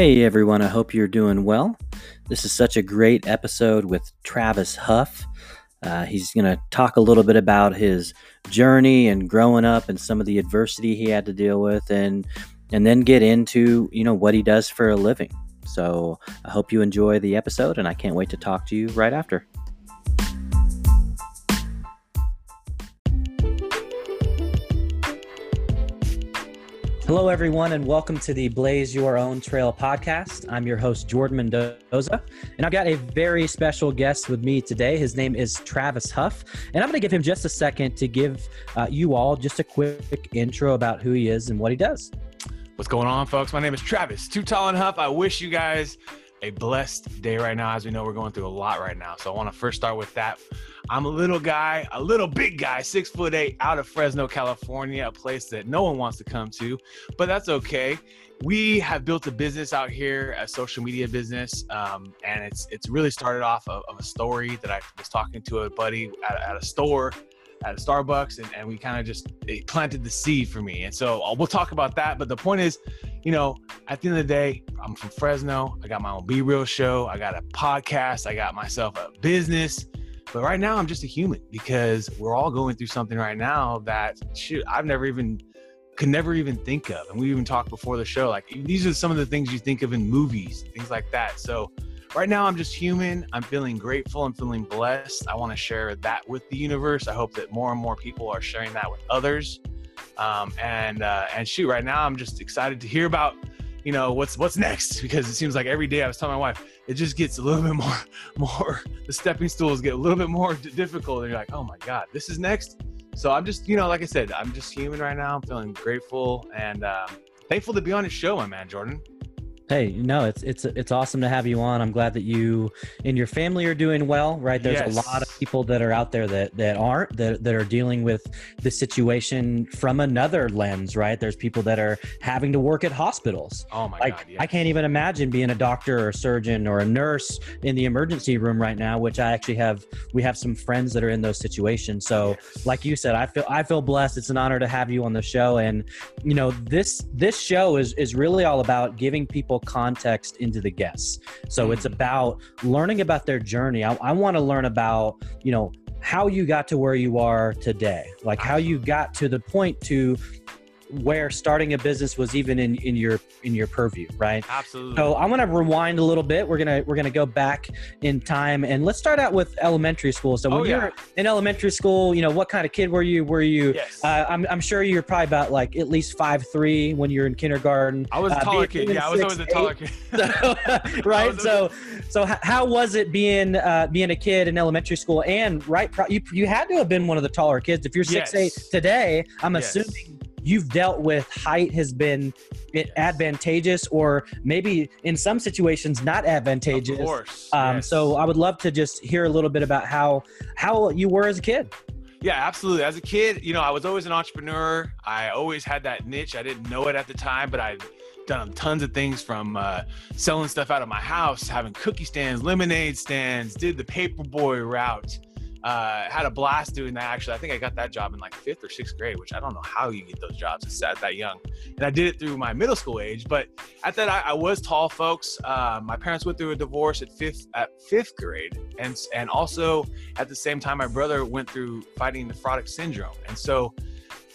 Hey everyone, I hope you're doing well. This is such a great episode with Travis Huff. Uh, he's going to talk a little bit about his journey and growing up and some of the adversity he had to deal with and and then get into, you know, what he does for a living. So, I hope you enjoy the episode and I can't wait to talk to you right after. Hello, everyone, and welcome to the Blaze Your Own Trail podcast. I'm your host, Jordan Mendoza, and I've got a very special guest with me today. His name is Travis Huff, and I'm going to give him just a second to give uh, you all just a quick intro about who he is and what he does. What's going on, folks? My name is Travis, Too Tall and Huff. I wish you guys a blessed day right now. As we know, we're going through a lot right now. So I want to first start with that. I'm a little guy, a little big guy, six foot eight, out of Fresno, California, a place that no one wants to come to, but that's okay. We have built a business out here, a social media business, um, and it's it's really started off of, of, a story that I was talking to a buddy at, at a store at Starbucks, and, and we kind of just planted the seed for me. And so uh, we'll talk about that. But the point is, you know, at the end of the day, I'm from Fresno. I got my own Be Real show. I got a podcast. I got myself a business. But right now, I'm just a human because we're all going through something right now that shoot, I've never even could never even think of. And we even talked before the show, like these are some of the things you think of in movies, things like that. So right now, I'm just human. I'm feeling grateful. I'm feeling blessed. I want to share that with the universe. I hope that more and more people are sharing that with others. Um, and uh, and shoot, right now, I'm just excited to hear about you know what's what's next because it seems like every day I was telling my wife it just gets a little bit more more the stepping stools get a little bit more difficult and you're like oh my god this is next so I'm just you know like I said I'm just human right now I'm feeling grateful and um, thankful to be on his show my man Jordan Hey, no, it's it's it's awesome to have you on. I'm glad that you and your family are doing well. Right, there's yes. a lot of people that are out there that that aren't that that are dealing with the situation from another lens. Right, there's people that are having to work at hospitals. Oh my like, god! Yes. I can't even imagine being a doctor or a surgeon or a nurse in the emergency room right now. Which I actually have. We have some friends that are in those situations. So, yes. like you said, I feel I feel blessed. It's an honor to have you on the show. And you know this this show is is really all about giving people context into the guests. So it's mm. about learning about their journey. I, I want to learn about, you know, how you got to where you are today, like how you got to the point to where starting a business was even in, in your in your purview right? Absolutely. So i'm going to rewind a little bit. We're to we're to go back in time and let's start out with elementary school. So when oh, you're in elementary school you know what kind of kid were you? Were you yes. Uh, I'm, I'm sure you're probably about like at least five three when you're in kindergarten. I was a uh, taller kid. yeah i was always a taller kid. So, right? so so how was it being uh, being a kid in elementary school? And right you, you had to have been one of the taller kids. If you're six yes. eight today i'm yes. assuming you've dealt with height has been advantageous or maybe in some situations not advantageous. Of course. Um, yes. So I would love to just hear a little bit about how how you were as a kid. Yeah, absolutely. As a kid, you know, I was always an entrepreneur. I always had that niche. I didn't know it at the time, but I done tons of things from uh, selling stuff out of my house, having cookie stands, lemonade stands, did the paperboy route, uh, had a blast doing that. Actually, I think I got that job in like fifth or sixth grade, which I don't know how you get those jobs at that young. And I did it through my middle school age. But at that, I, I was tall, folks. Uh, my parents went through a divorce at fifth at fifth grade, and and also at the same time, my brother went through fighting nephrotic syndrome, and so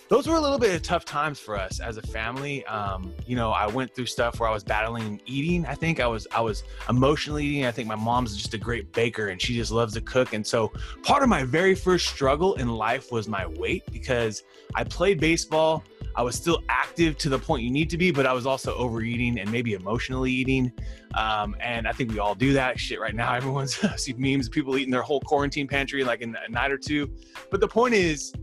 those were a little bit of tough times for us as a family. Um, you know, I went through stuff where I was battling eating. I think I was I was emotionally eating. I think my mom's just a great baker and she just loves to cook. And so part of my very first struggle in life was my weight because I played baseball. I was still active to the point you need to be, but I was also overeating and maybe emotionally eating. Um, and I think we all do that shit right now. Everyone's see memes of people eating their whole quarantine pantry like in a night or two. But the point is,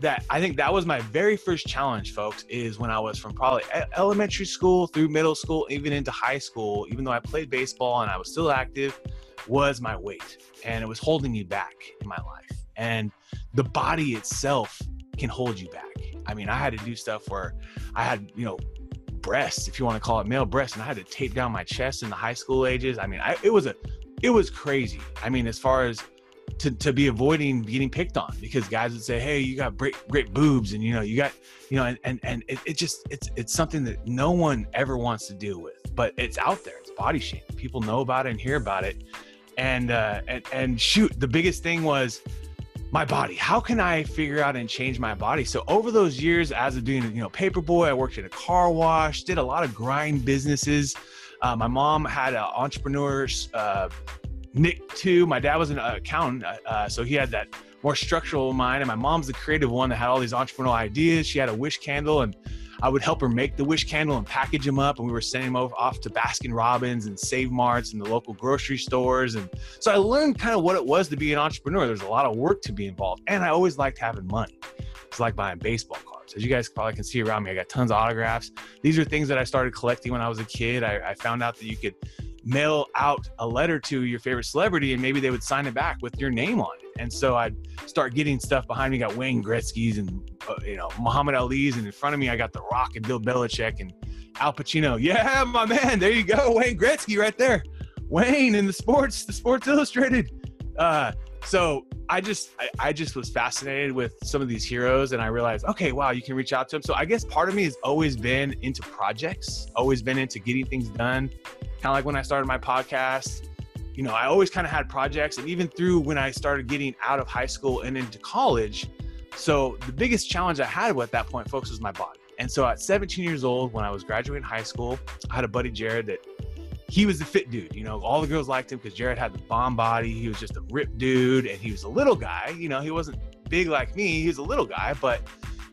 that I think that was my very first challenge, folks, is when I was from probably elementary school through middle school, even into high school, even though I played baseball and I was still active, was my weight. And it was holding me back in my life. And the body itself can hold you back. I mean, I had to do stuff where I had, you know, breasts, if you want to call it male breasts, and I had to tape down my chest in the high school ages. I mean, I, it was a, it was crazy. I mean, as far as to, to be avoiding getting picked on because guys would say, Hey, you got great, great boobs. And, you know, you got, you know, and, and, and it, it just, it's, it's something that no one ever wants to deal with. but it's out there. It's body shape. People know about it and hear about it. And uh, and and shoot, the biggest thing was my body. How can I figure out and change my body? So over those years, as of doing you know paperboy, I worked in a car wash, did a lot of grind businesses. Uh, my mom had an entrepreneur's uh, Nick too. My dad was an accountant, uh, uh, so he had that more structural mind, and my mom's the creative one that had all these entrepreneurial ideas. She had a wish candle, and I would help her make the wish candle and package them up, and we were sending them off to Baskin Robbins and Save Marts and the local grocery stores. And so I learned kind of what it was to be an entrepreneur. There's a lot of work to be involved, and I always liked having money. It's like buying baseball cards. As you guys probably can see around me, I got tons of autographs. These are things that I started collecting when I was a kid. I, I found out that you could mail out a letter to your favorite celebrity and maybe they would sign it back with your name on it. And so I'd start getting stuff behind me. Got Wayne Gretzky's and, uh, you know, Muhammad Ali's. And in front of me, I got The Rock and Bill Belichick and Al Pacino. Yeah, my man. There you go. Wayne Gretzky right there. Wayne in the sports, the Sports Illustrated. Uh, so I just I, I, just was fascinated with some of these heroes and I realized, okay, wow, you can reach out to them. So I guess part of me has always been into projects, always been into getting things done, kind of like when I started my podcast. You know, I always kind of had projects, and even through when I started getting out of high school and into college. So the biggest challenge I had at that point, folks, was my body. And so at 17 years old, when I was graduating high school, I had a buddy Jared that he was the fit dude. You know, all the girls liked him because Jared had the bomb body. He was just a ripped dude, and he was a little guy. You know, he wasn't big like me. He was a little guy, but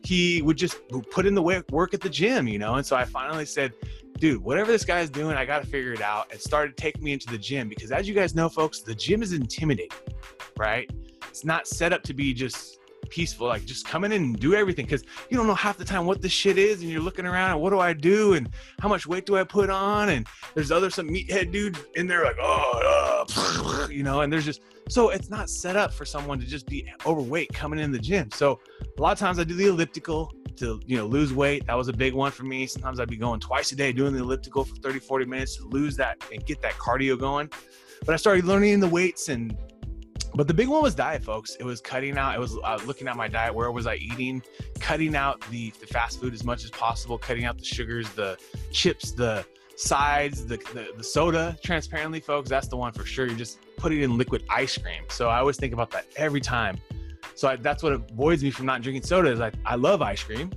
he would just put in the work at the gym. You know, and so I finally said, dude, whatever this guy's doing, I got to figure it out. And started taking me into the gym because, as you guys know, folks, the gym is intimidating, right? It's not set up to be just peaceful, like just come in and do everything because you don't know half the time what this shit is, and you're looking around and what do I do and how much weight do I put on, and there's other some meathead dude in there like oh, you know, and there's just so it's not set up for someone to just be overweight coming in the gym. So a lot of times I do the elliptical to you know lose weight. That was a big one for me. Sometimes i'd be going twice a day doing the elliptical for 30 40 minutes to lose that and get that cardio going. But i started learning the weights and but the big one was diet folks. It was cutting out it was uh, looking at my diet where was i eating? Cutting out the, the fast food as much as possible cutting out the sugars the chips the sides the, the, the soda. Transparently folks that's the one for sure. You just put it in liquid ice cream. So i always think about that every time. So I, that's what avoids me from not drinking soda. Is like I love ice cream,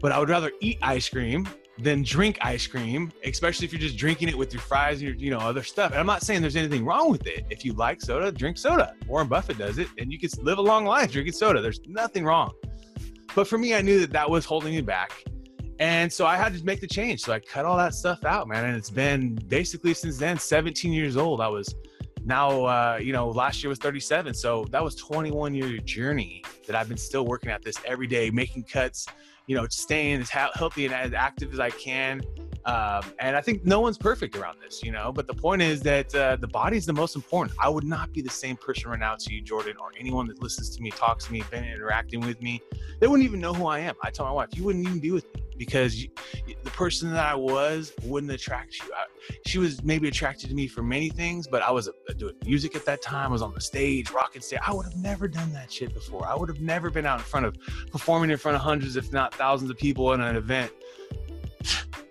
but I would rather eat ice cream than drink ice cream, especially if you're just drinking it with your fries and your, you know, other stuff. And I'm not saying there's anything wrong with it. If you like soda, drink soda. Warren Buffett does it, and you can live a long life drinking soda. There's nothing wrong. But for me, I knew that that was holding me back. And so I had to make the change. So I cut all that stuff out, man. And it's been basically since then, 17 years old. I was now uh, you know last year was 37 so that was 21 year journey that i've been still working at this every day making cuts you know staying as healthy and as active as i can um, and I think no one's perfect around this, you know. But the point is that uh, the body is the most important. I would not be the same person right now to you, Jordan, or anyone that listens to me, talks to me, been interacting with me. They wouldn't even know who I am. I tell my wife, you wouldn't even be with me because you, the person that I was wouldn't attract you. I, she was maybe attracted to me for many things, but I was uh, doing music at that time. I was on the stage, rocking stage. I would have never done that shit before. I would have never been out in front of performing in front of hundreds, if not thousands, of people in an event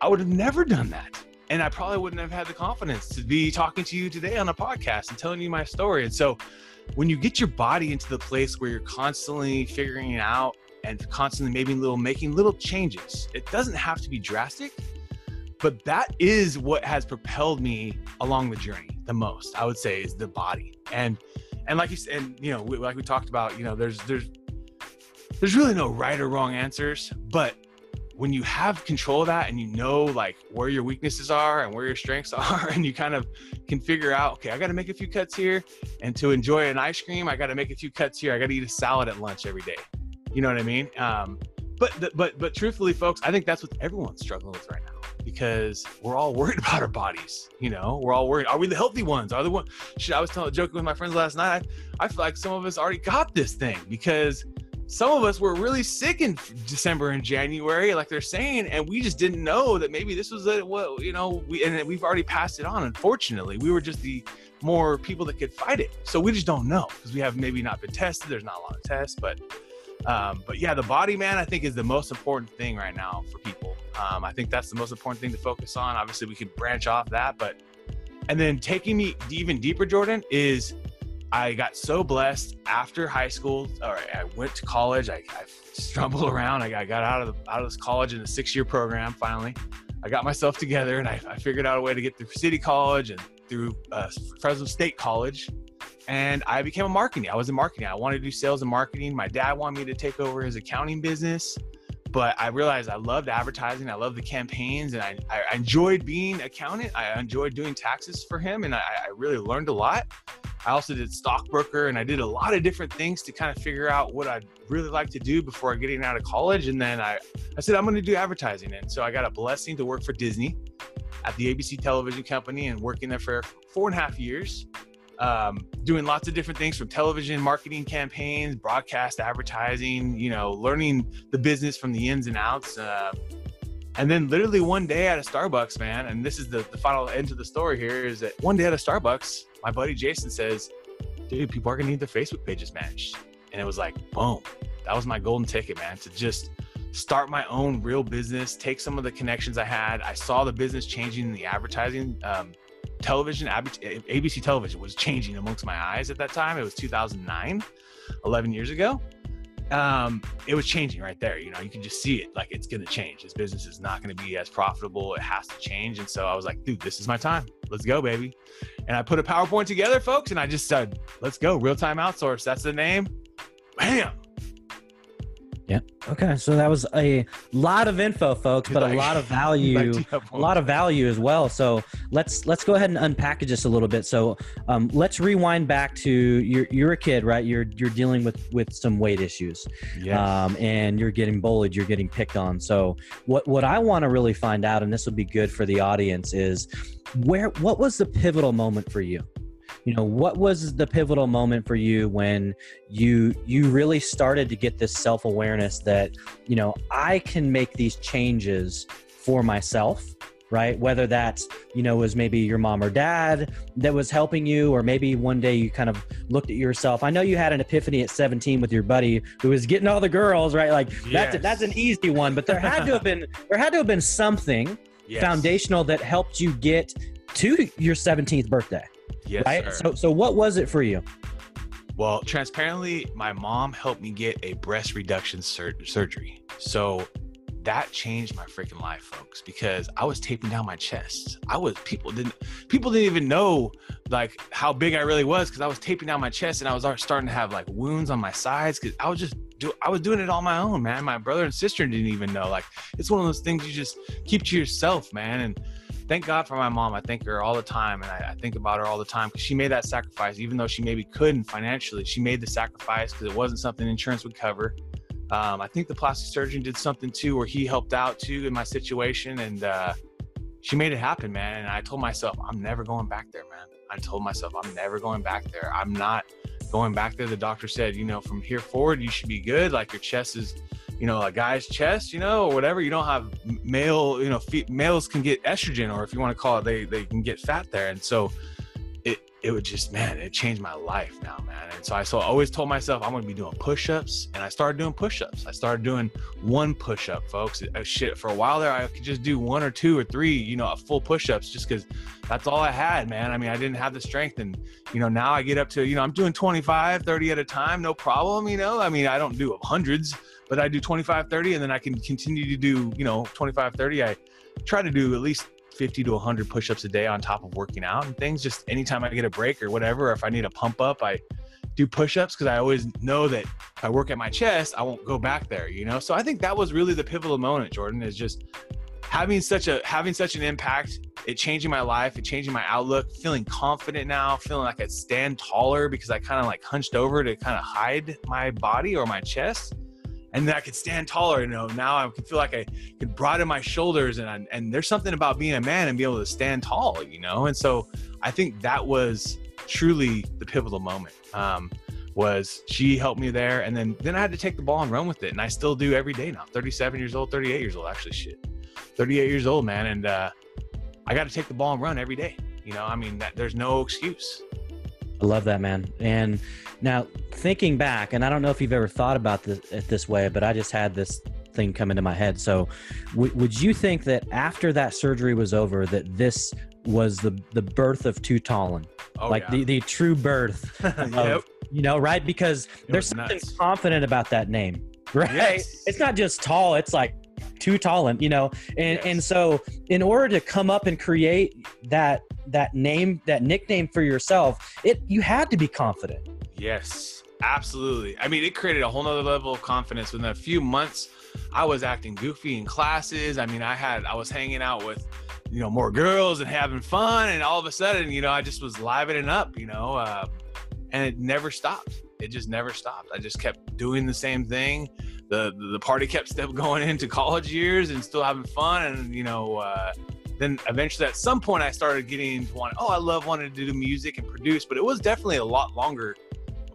I would have never done that. And I probably wouldn't have had the confidence to be talking to you today on a podcast and telling you my story. And so when you get your body into the place where you're constantly figuring it out and constantly maybe little making little changes, it doesn't have to be drastic, but that is what has propelled me along the journey the most. I would say is the body. And and like you said, and you know, like we talked about, you know, there's there's there's really no right or wrong answers, but when you have control of that and you know like where your weaknesses are and where your strengths are and you kind of can figure out okay i got to make a few cuts here and to enjoy an ice cream i got to make a few cuts here. I got to eat a salad at lunch every day. You know what i mean? Um, but but but truthfully folks i think that's what everyone's struggling with right now because we're all worried about our bodies you know? We're all worried are we the healthy ones? Are the one shit i was telling joking with my friends last night. I, I feel like some of us already got this thing because some of us were really sick in December and January, like they're saying, and we just didn't know that maybe this was a, what you know, we and we've already passed it on. Unfortunately, we were just the more people that could fight it, so we just don't know because we have maybe not been tested. There's not a lot of tests, but Um, but yeah, the body, man, I think is the most important thing right now for people. Um, I think that's the most important thing to focus on. Obviously, we could branch off that, but and then taking me even deeper, Jordan, is I got so blessed after high school. Or I went to college. I, I stumbled around. I got, I got out of the, out of this college in a six year program. Finally, I got myself together and I, I, figured out a way to get through City College and through uh, Fresno State College. And I became a marketing. I was in marketing. I wanted to do sales and marketing. My dad wanted me to take over his accounting business but I realized I loved advertising. I loved the campaigns, and I, I enjoyed being accountant. I enjoyed doing taxes for him, and I, I really learned a lot. I also did stockbroker and I did a lot of different things to kind of figure out what I'd really like to do before getting out of college. And then I, I said, I'm going to do advertising. And so I got a blessing to work for Disney at the ABC television company and working there for four and a half years, um, doing lots of different things from television marketing campaigns, broadcast advertising, you know, learning the business from the ins and outs. Uh, and then literally one day at a Starbucks, man, and this is the, the final end to the story here is that one day at a Starbucks, my buddy Jason says, dude, people are gonna need their Facebook pages managed. And it was like, boom, that was my golden ticket, man, to just start my own real business, take some of the connections I had. I saw the business changing in the advertising. Um, television, ABC television was changing amongst my eyes at that time. It was 2009, 11 years ago um, it was changing right there. You know, you can just see it like it's going to change. This business is not going to be as profitable. It has to change. And so I was like, dude, this is my time. Let's go, baby. And I put a PowerPoint together, folks, and I just said, let's go. Real time outsource. That's the name. Bam. Okay. So that was a lot of info, folks, but a lot of value, a lot of value as well. So let's let's go ahead and unpackage this a little bit. So um, let's rewind back to you're you're a kid, right? You're you're dealing with with some weight issues, yes. um, and you're getting bullied, you're getting picked on. So what what I want to really find out, and this will be good for the audience, is where what was the pivotal moment for you? You know what was the pivotal moment for you when you you really started to get this self-awareness that you know i can make these changes for myself right whether that's you know was maybe your mom or dad that was helping you or maybe one day you kind of looked at yourself i know you had an epiphany at 17 with your buddy who was getting all the girls right like yes. that's that's an easy one but there had to have been there had to have been something yes. foundational that helped you get to your 17th birthday Yes, right? Sir. So, so what was it for you? Well, transparently, my mom helped me get a breast reduction sur- surgery. So that changed my freaking life, folks, because I was taping down my chest. I was people didn't people didn't even know like how big I really was because I was taping down my chest and I was starting to have like wounds on my sides because I was just do I was doing it on my own, man. My brother and sister didn't even know. Like it's one of those things you just keep to yourself, man. And thank God for my mom. I thank her all the time, and I, I think about her all the time because she made that sacrifice, even though she maybe couldn't financially. She made the sacrifice because it wasn't something insurance would cover. Um, I think the plastic surgeon did something too, where he helped out too in my situation, and uh, she made it happen, man. And I told myself, I'm never going back there, man. I told myself, I'm never going back there. I'm not going back there. The doctor said, you know, from here forward, you should be good. Like your chest is you know a guy's chest you know or whatever you don't have male you know fe- males can get estrogen or if you want to call it they they can get fat there. And so it it would just man it changed my life now man. And so i so I always told myself i'm going to be doing push-ups and i started doing push-ups. I started doing one push-up folks. Uh, shit for a while there i could just do one or two or three you know full push-ups just because that's all i had man. I mean i didn't have the strength and you know now i get up to you know i'm doing 25 30 at a time no problem you know? I mean i don't do hundreds but I do 25, 30, and then I can continue to do, you know, 25, 30. I try to do at least 50 to 100 push-ups a day on top of working out and things. Just anytime I get a break or whatever, or if I need a pump up, I do push-ups because I always know that if I work at my chest, I won't go back there, you know? So I think that was really the pivotal moment, Jordan, is just having such a having such an impact it changing my life it changing my outlook feeling confident now feeling like i stand taller because i kind of like hunched over to kind of hide my body or my chest and then I could stand taller. You know, now I can feel like I could broaden my shoulders, and I, and there's something about being a man and being able to stand tall. You know, and so I think that was truly the pivotal moment. Um, was she helped me there, and then then I had to take the ball and run with it, and I still do every day now. 37 years old, 38 years old, actually, shit, 38 years old, man, and uh, I got to take the ball and run every day. You know, I mean, that, there's no excuse. I love that, man. And now thinking back, and I don't know if you've ever thought about this it this way, but I just had this thing come into my head. So, w- would you think that after that surgery was over, that this was the the birth of Tutalin, Oh, like yeah. the the true birth, of, Yep. you know, right? Because It there's something nuts. confident about that name, right? Yes. It's not just tall; it's like too tall, and you know, and Yes. and so in order to come up and create that that name, that nickname for yourself, it you had to be confident. Yes, absolutely. I mean, it created a whole nother level of confidence. Within a few months, I was acting goofy in classes. I mean, I had I was hanging out with, you know, more girls and having fun, and all of a sudden, you know, I just was livening up, you know, uh, and it never stopped. It just never stopped. I just kept doing the same thing. The the party kept still going into college years and still having fun, and you know. Uh, then eventually, at some point, I started getting to want. Oh, I love wanting to do music and produce, but it was definitely a lot longer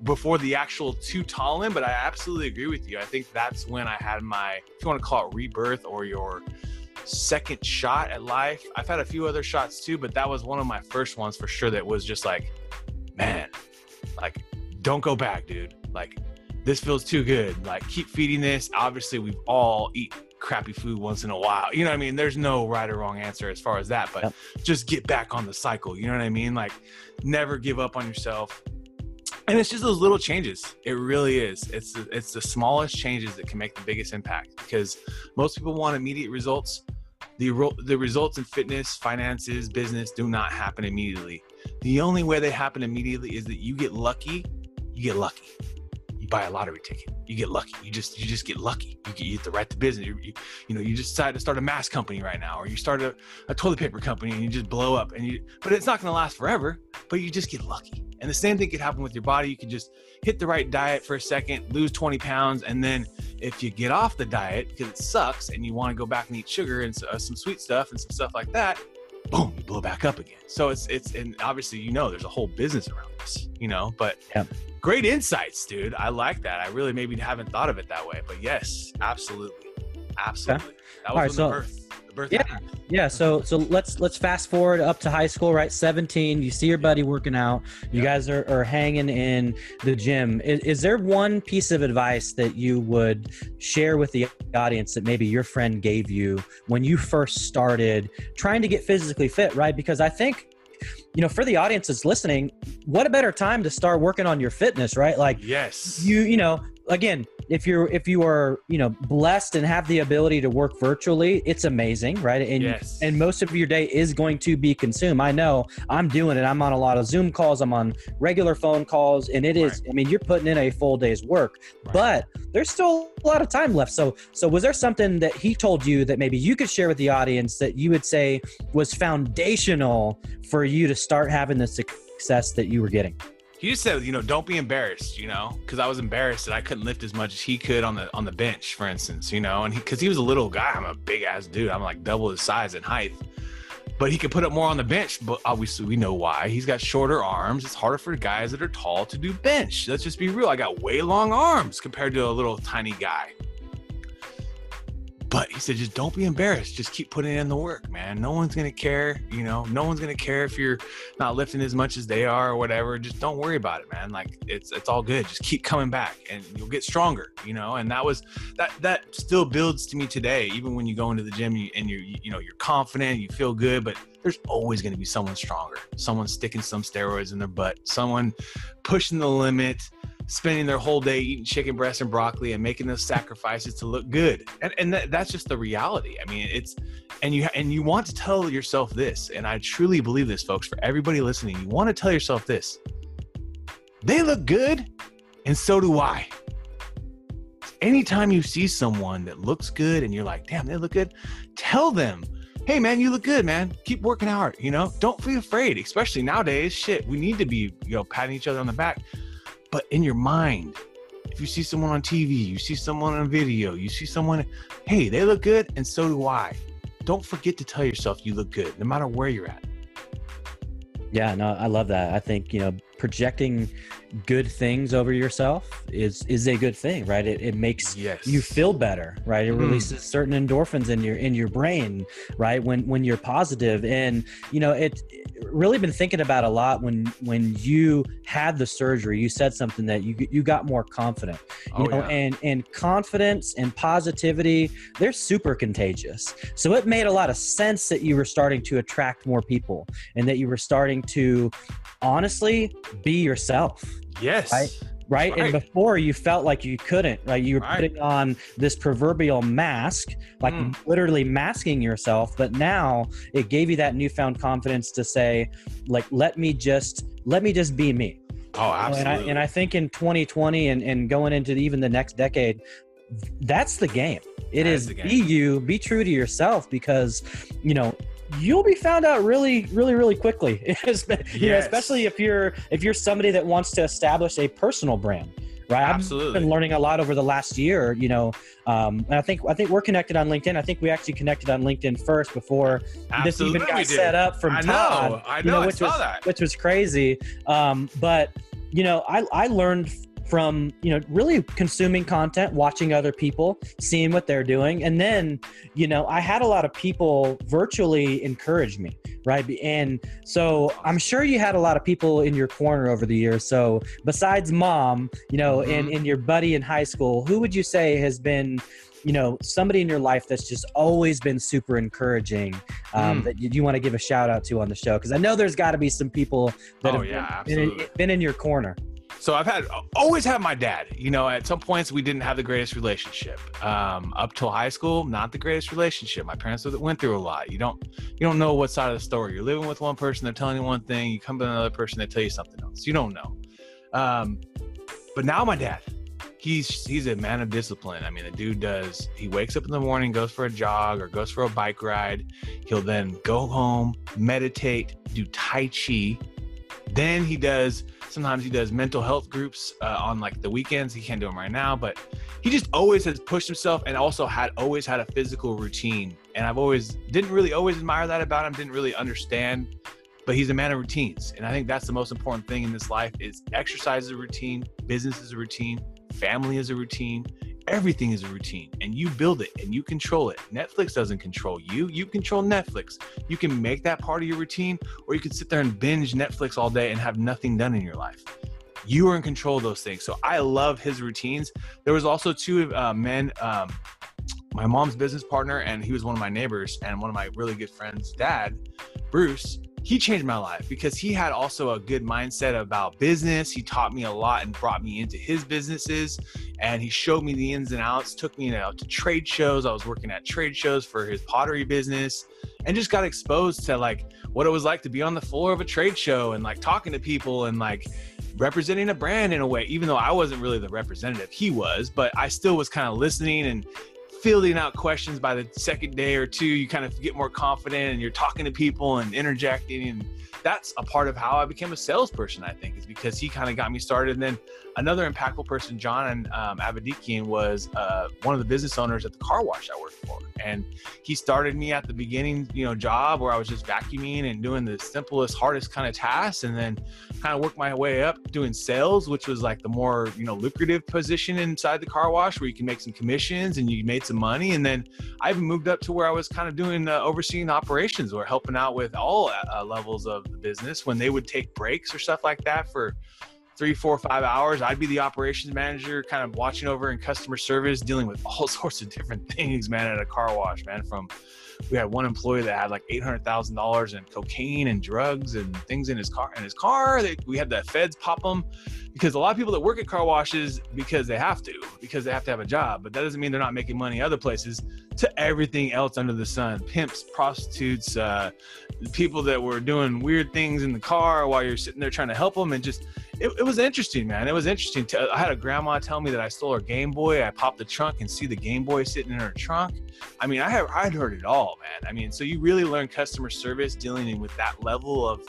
before the actual Tallinn, but I absolutely agree with you. I think that's when I had my, if you want to call it rebirth or your second shot at life. I've had a few other shots too, but that was one of my first ones for sure that was just like, man, like, don't go back, dude. Like, this feels too good. Like, keep feeding this. Obviously, we've all eat crappy food once in a while. You know what I mean? There's no right or wrong answer as far as that, but Yep. just get back on the cycle. You know what I mean? Like, never give up on yourself and it's just those little changes it really is it's the, it's the smallest changes that can make the biggest impact because most people want immediate results the the results in fitness finances business do not happen immediately the only way they happen immediately is that you get lucky you get lucky buy a lottery ticket. You get lucky. You just you just get lucky. You get, you get the right to business. You, you, you know you just decide to start a mask company right now or you start a, a toilet paper company and you just blow up and you but it's not going to last forever but you just get lucky. And the same thing could happen with your body. You could just hit the right diet for a second lose 20 pounds and then if you get off the diet because it sucks and you want to go back and eat sugar and uh, some sweet stuff and some stuff like that boom you blow back up again. So it's it's and obviously you know there's a whole business around this you know but Yep. Great insights dude i like that i really maybe haven't thought of it that way but yes absolutely absolutely that was right, so- the birth the birth Yeah. happened. Yeah, so so let's let's fast forward up to high school, right? 17, you see your buddy working out. You Yeah. guys are, are hanging in the gym. Is, is there one piece of advice that you would share with the audience that maybe your friend gave you when you first started trying to get physically fit, right? Because I think you know, for the audience that's listening, what a better time to start working on your fitness, right? Like yes you you know again if you're if you are you know blessed and have the ability to work virtually it's amazing right? And yes. and most of your day is going to be consumed. I know i'm doing it. I'm on a lot of zoom calls. I'm on regular phone calls and it is i mean you're putting in a full day's work Right. but there's still a lot of time left. So so was there something that he told you that maybe you could share with the audience that you would say was foundational for you to start having the success that you were getting he just said, you know, don't be embarrassed, you know, because I was embarrassed that I couldn't lift as much as he could on the on the bench, for instance, you know, and because he, was a little guy, I'm a big ass dude, I'm like double his size and height, but he could put up more on the bench. But obviously, we know why. He's got shorter arms. It's harder for guys that are tall to do bench. Let's just be real. I got way long arms compared to a little tiny guy. But he said, just don't be embarrassed. Just keep putting in the work, man. No one's gonna care. You know, no one's gonna care if you're not lifting as much as they are or whatever. Just don't worry about it, man. Like it's it's all good. Just keep coming back, and you'll get stronger. You know, and that was that that still builds to me today. Even when you go into the gym and you, you know you're confident, you feel good, but there's always going to be someone stronger. Someone sticking some steroids in their butt. Someone pushing the limit spending their whole day eating chicken breast and broccoli and making those sacrifices to look good. And, and that, that's just the reality. I mean it's and you and you want to tell yourself this and i truly believe this folks for everybody listening. You want to tell yourself this. They look good and so do i. Anytime you see someone that looks good and you're like damn they look good tell them hey man you look good man. Keep working hard you know? Don't be afraid especially nowadays. Shit we need to be you know patting each other on the back but in your mind if you see someone on tv you see someone on video you see someone hey they look good and so do i don't forget to tell yourself you look good no matter where you're at Yeah, no, I love that. I think you know projecting good things over yourself is is a good thing, right? It, it makes yes you feel better, right? It Mm. releases certain endorphins in your in your brain, right? When when you're positive, and you know it. Really been thinking about a lot when when you had the surgery. You said something that you you got more confident. You Oh, know, yeah. and and confidence and positivity, they're super contagious. So it made a lot of sense that you were starting to attract more people and that you were starting to honestly be yourself Yes. Right. Right? Right. And before you felt like you couldn't, right? You were Right. putting on this proverbial mask, like Mm. literally masking yourself. But now it gave you that newfound confidence to say, like, let me just let me just be me. Oh, absolutely. And I, and I think in 2020 and, and going into even the next decade, that's the game. It That is is game. be you, be true to yourself because, you know, you'll be found out really, really, really quickly. You know, especially if you're if you're somebody that wants to establish a personal brand. Right. I've Absolutely. been learning a lot over the last year, you know. Um, and I think I think we're connected on LinkedIn. I think we actually connected on LinkedIn first before this even got set up from I Todd. know. I you know. I which was that. which was crazy. Um, but you know, I I learned from you know really consuming content, watching other people, seeing what they're doing, and then you know I had a lot of people virtually encourage me, right? And so I'm sure you had a lot of people in your corner over the years. So besides mom, you know, and Mhm. and your buddy in high school, who would you say has been you know somebody in your life that's just always been super encouraging um, Mm. that you, you want to give a shout out to on the show because i know there's got to be some people that Oh, have yeah, been, in, been in your corner So I've had always had my dad. You know, at some points we didn't have the greatest relationship. Um, up till high school, not the greatest relationship. My parents went through a lot. You don't you don't know what side of the story. You're living with one person, they're telling you one thing. You come to another person, they tell you something else. You don't know. Um, but now my dad, he's he's a man of discipline. I mean, the dude does. He wakes up in the morning, goes for a jog or goes for a bike ride. He'll then go home, meditate, do tai chi. Then he does. Sometimes he does mental health groups uh, on like the weekends. He can't do them right now, but he just always has pushed himself and also had always had a physical routine. And I've always didn't really always admire that about him. Didn't really understand but he's a man of routines and i think that's the most important thing in this life is exercise is a routine business is a routine family is a routine. Everything is a routine and you build it and you control it. Netflix doesn't control you. You control netflix. You can make that part of your routine or you can sit there and binge netflix all day and have nothing done in your life. You are in control of those things. So i love his routines. There was also two uh, men um, my mom's business partner and he was one of my neighbors and one of my really good friends dad bruce he changed my life because he had also a good mindset about business. He taught me a lot and brought me into his businesses and he showed me the ins and outs, took me out to trade shows. I was working at trade shows for his pottery business and just got exposed to like what it was like to be on the floor of a trade show and like talking to people and like representing a brand in a way, even though I wasn't really the representative, he was, but I still was kind of listening and fielding out questions by the second day or two you kind of get more confident and you're talking to people and interjecting and that's a part of how i became a salesperson i think is because he kind of got me started. And then another impactful person john um, abadikian was uh, one of the business owners at the car wash i worked for. And he started me at the beginning you know job where i was just vacuuming and doing the simplest hardest kind of tasks and then kind of worked my way up doing sales which was like the more you know lucrative position inside the car wash where you can make some commissions and you made some money. And then i even moved up to where i was kind of doing uh, overseeing operations or helping out with all uh, levels of the business when they would take breaks or stuff like that for three four five hours i'd be the operations manager kind of watching over in customer service dealing with all sorts of different things man at a car wash man from we had one employee that had like eight hundred thousand dollars in cocaine and drugs and things in his car. In his car, we had the feds pop them because a lot of people that work at car washes because they have to, because they have to have a job. But that doesn't mean they're not making money other places. To everything else under the sun, pimps, prostitutes, uh, people that were doing weird things in the car while you're sitting there trying to help them, and just it, it was interesting, man. It was interesting. To, I had a grandma tell me that I stole her Game Boy. I popped the trunk and see the Game Boy sitting in her trunk. I mean, I have I'd heard it all, man. I mean, so you really learn customer service dealing with that level of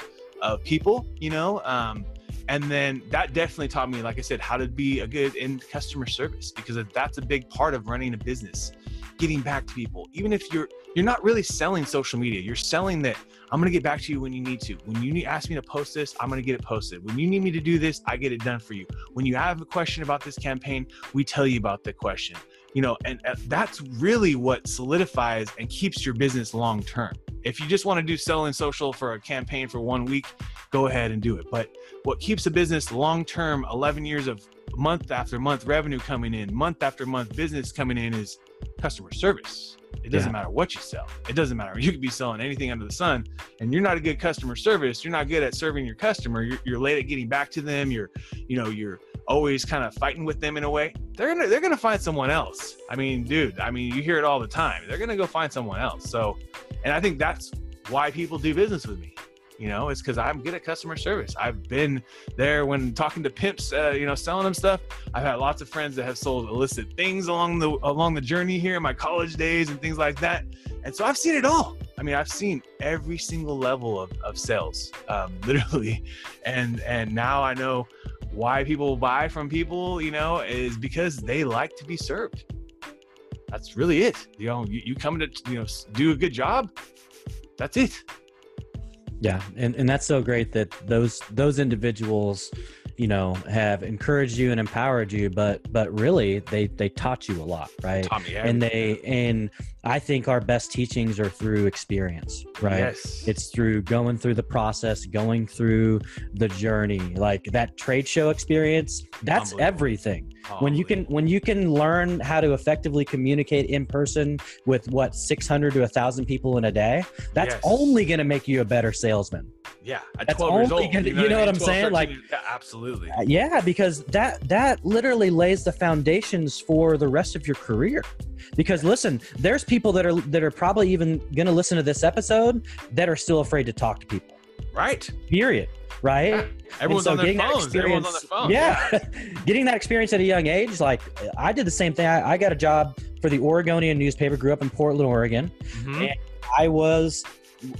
of people, you know. Um, and then that definitely taught me, like I said, how to be a good in customer service because that's a big part of running a business. Getting back to people, even if you're you're not really selling social media, you're selling that I'm gonna get back to you when you need to. When you need ask me to post this, I'm gonna get it posted. When you need me to do this, I get it done for you. When you have a question about this campaign, we tell you about the question. You know, and that's really what solidifies and keeps your business long term if you just want to do selling social for a campaign for one week, go ahead and do it. But what keeps a business long term, 11 years of month after month revenue coming in, month after month business coming in is customer service. It doesn't yeah. matter what you sell. It doesn't matter. You could be selling anything under the sun, and you're not a good customer service. You're not good at serving your customer. You're, you're late at getting back to them. You're, you know, you're always kind of fighting with them in a way. They're gonna they're gonna find someone else. I mean, dude. I mean, you hear it all the time. They're gonna go find someone else. So, and I think that's why people do business with me you know it's because i'm good at customer service. I've been there when talking to pimps uh, you know selling them stuff. I've had lots of friends that have sold illicit things along the along the journey here in my college days and things like that. And so i've seen it all. I mean i've seen every single level of, of sales um, literally. And and now i know why people buy from people you know is because they like to be served. That's really it. You know you, you come to you know do a good job that's it yeah, and, and that's so great that those those individuals, you know, have encouraged you and empowered you, but but really they they taught you a lot, right? and they and I think our best teachings are through experience, right? Yes. It's through going through the process, going through the journey. Like that trade show experience, that's everything. When you can when you can learn how to effectively communicate in person with what 600 to 1000 people in a day, that's yes. only going to make you a better salesman. Yeah, at that's 12 years old. Gonna, you know, you know what, I'm saying? 13, like yeah, absolutely. Uh, yeah, because that that literally lays the foundations for the rest of your career. Because listen, there's people that are that are probably even going to listen to this episode that are still afraid to talk to people. Right. Period. Right. Yeah. Everyone's, so on their phones. Everyone's on. Yeah. getting that experience at a young age, like I did the same thing. I, I got a job for the Oregonian newspaper. Grew up in Portland, Oregon, mm-hmm. and I was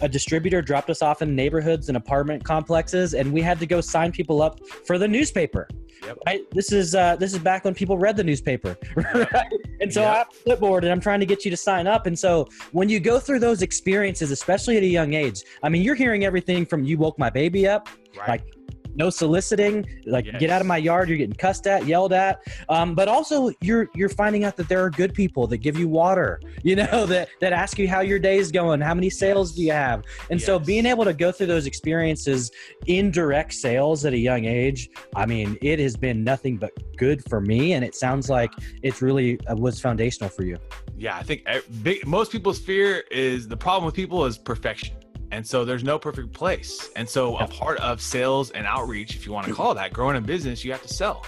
a distributor dropped us off in neighborhoods and apartment complexes, and we had to go sign people up for the newspaper. Yep. Right. This is uh, this is back when people read the newspaper, right? And so yep. I have a clipboard, and I'm trying to get you to sign up. And so when you go through those experiences, especially at a young age, I mean, you're hearing everything from "you woke my baby up," right. like no soliciting like yes. get out of my yard you're getting cussed at yelled at um, but also you're you're finding out that there are good people that give you water you know that that ask you how your day is going how many sales do you have and yes. so being able to go through those experiences in direct sales at a young age i mean it has been nothing but good for me and it sounds like it's really uh, was foundational for you yeah i think eh, big, most people's fear is the problem with people is perfection and so there's no perfect place. And so a part of sales and outreach, if you want to call that growing a business, you have to sell.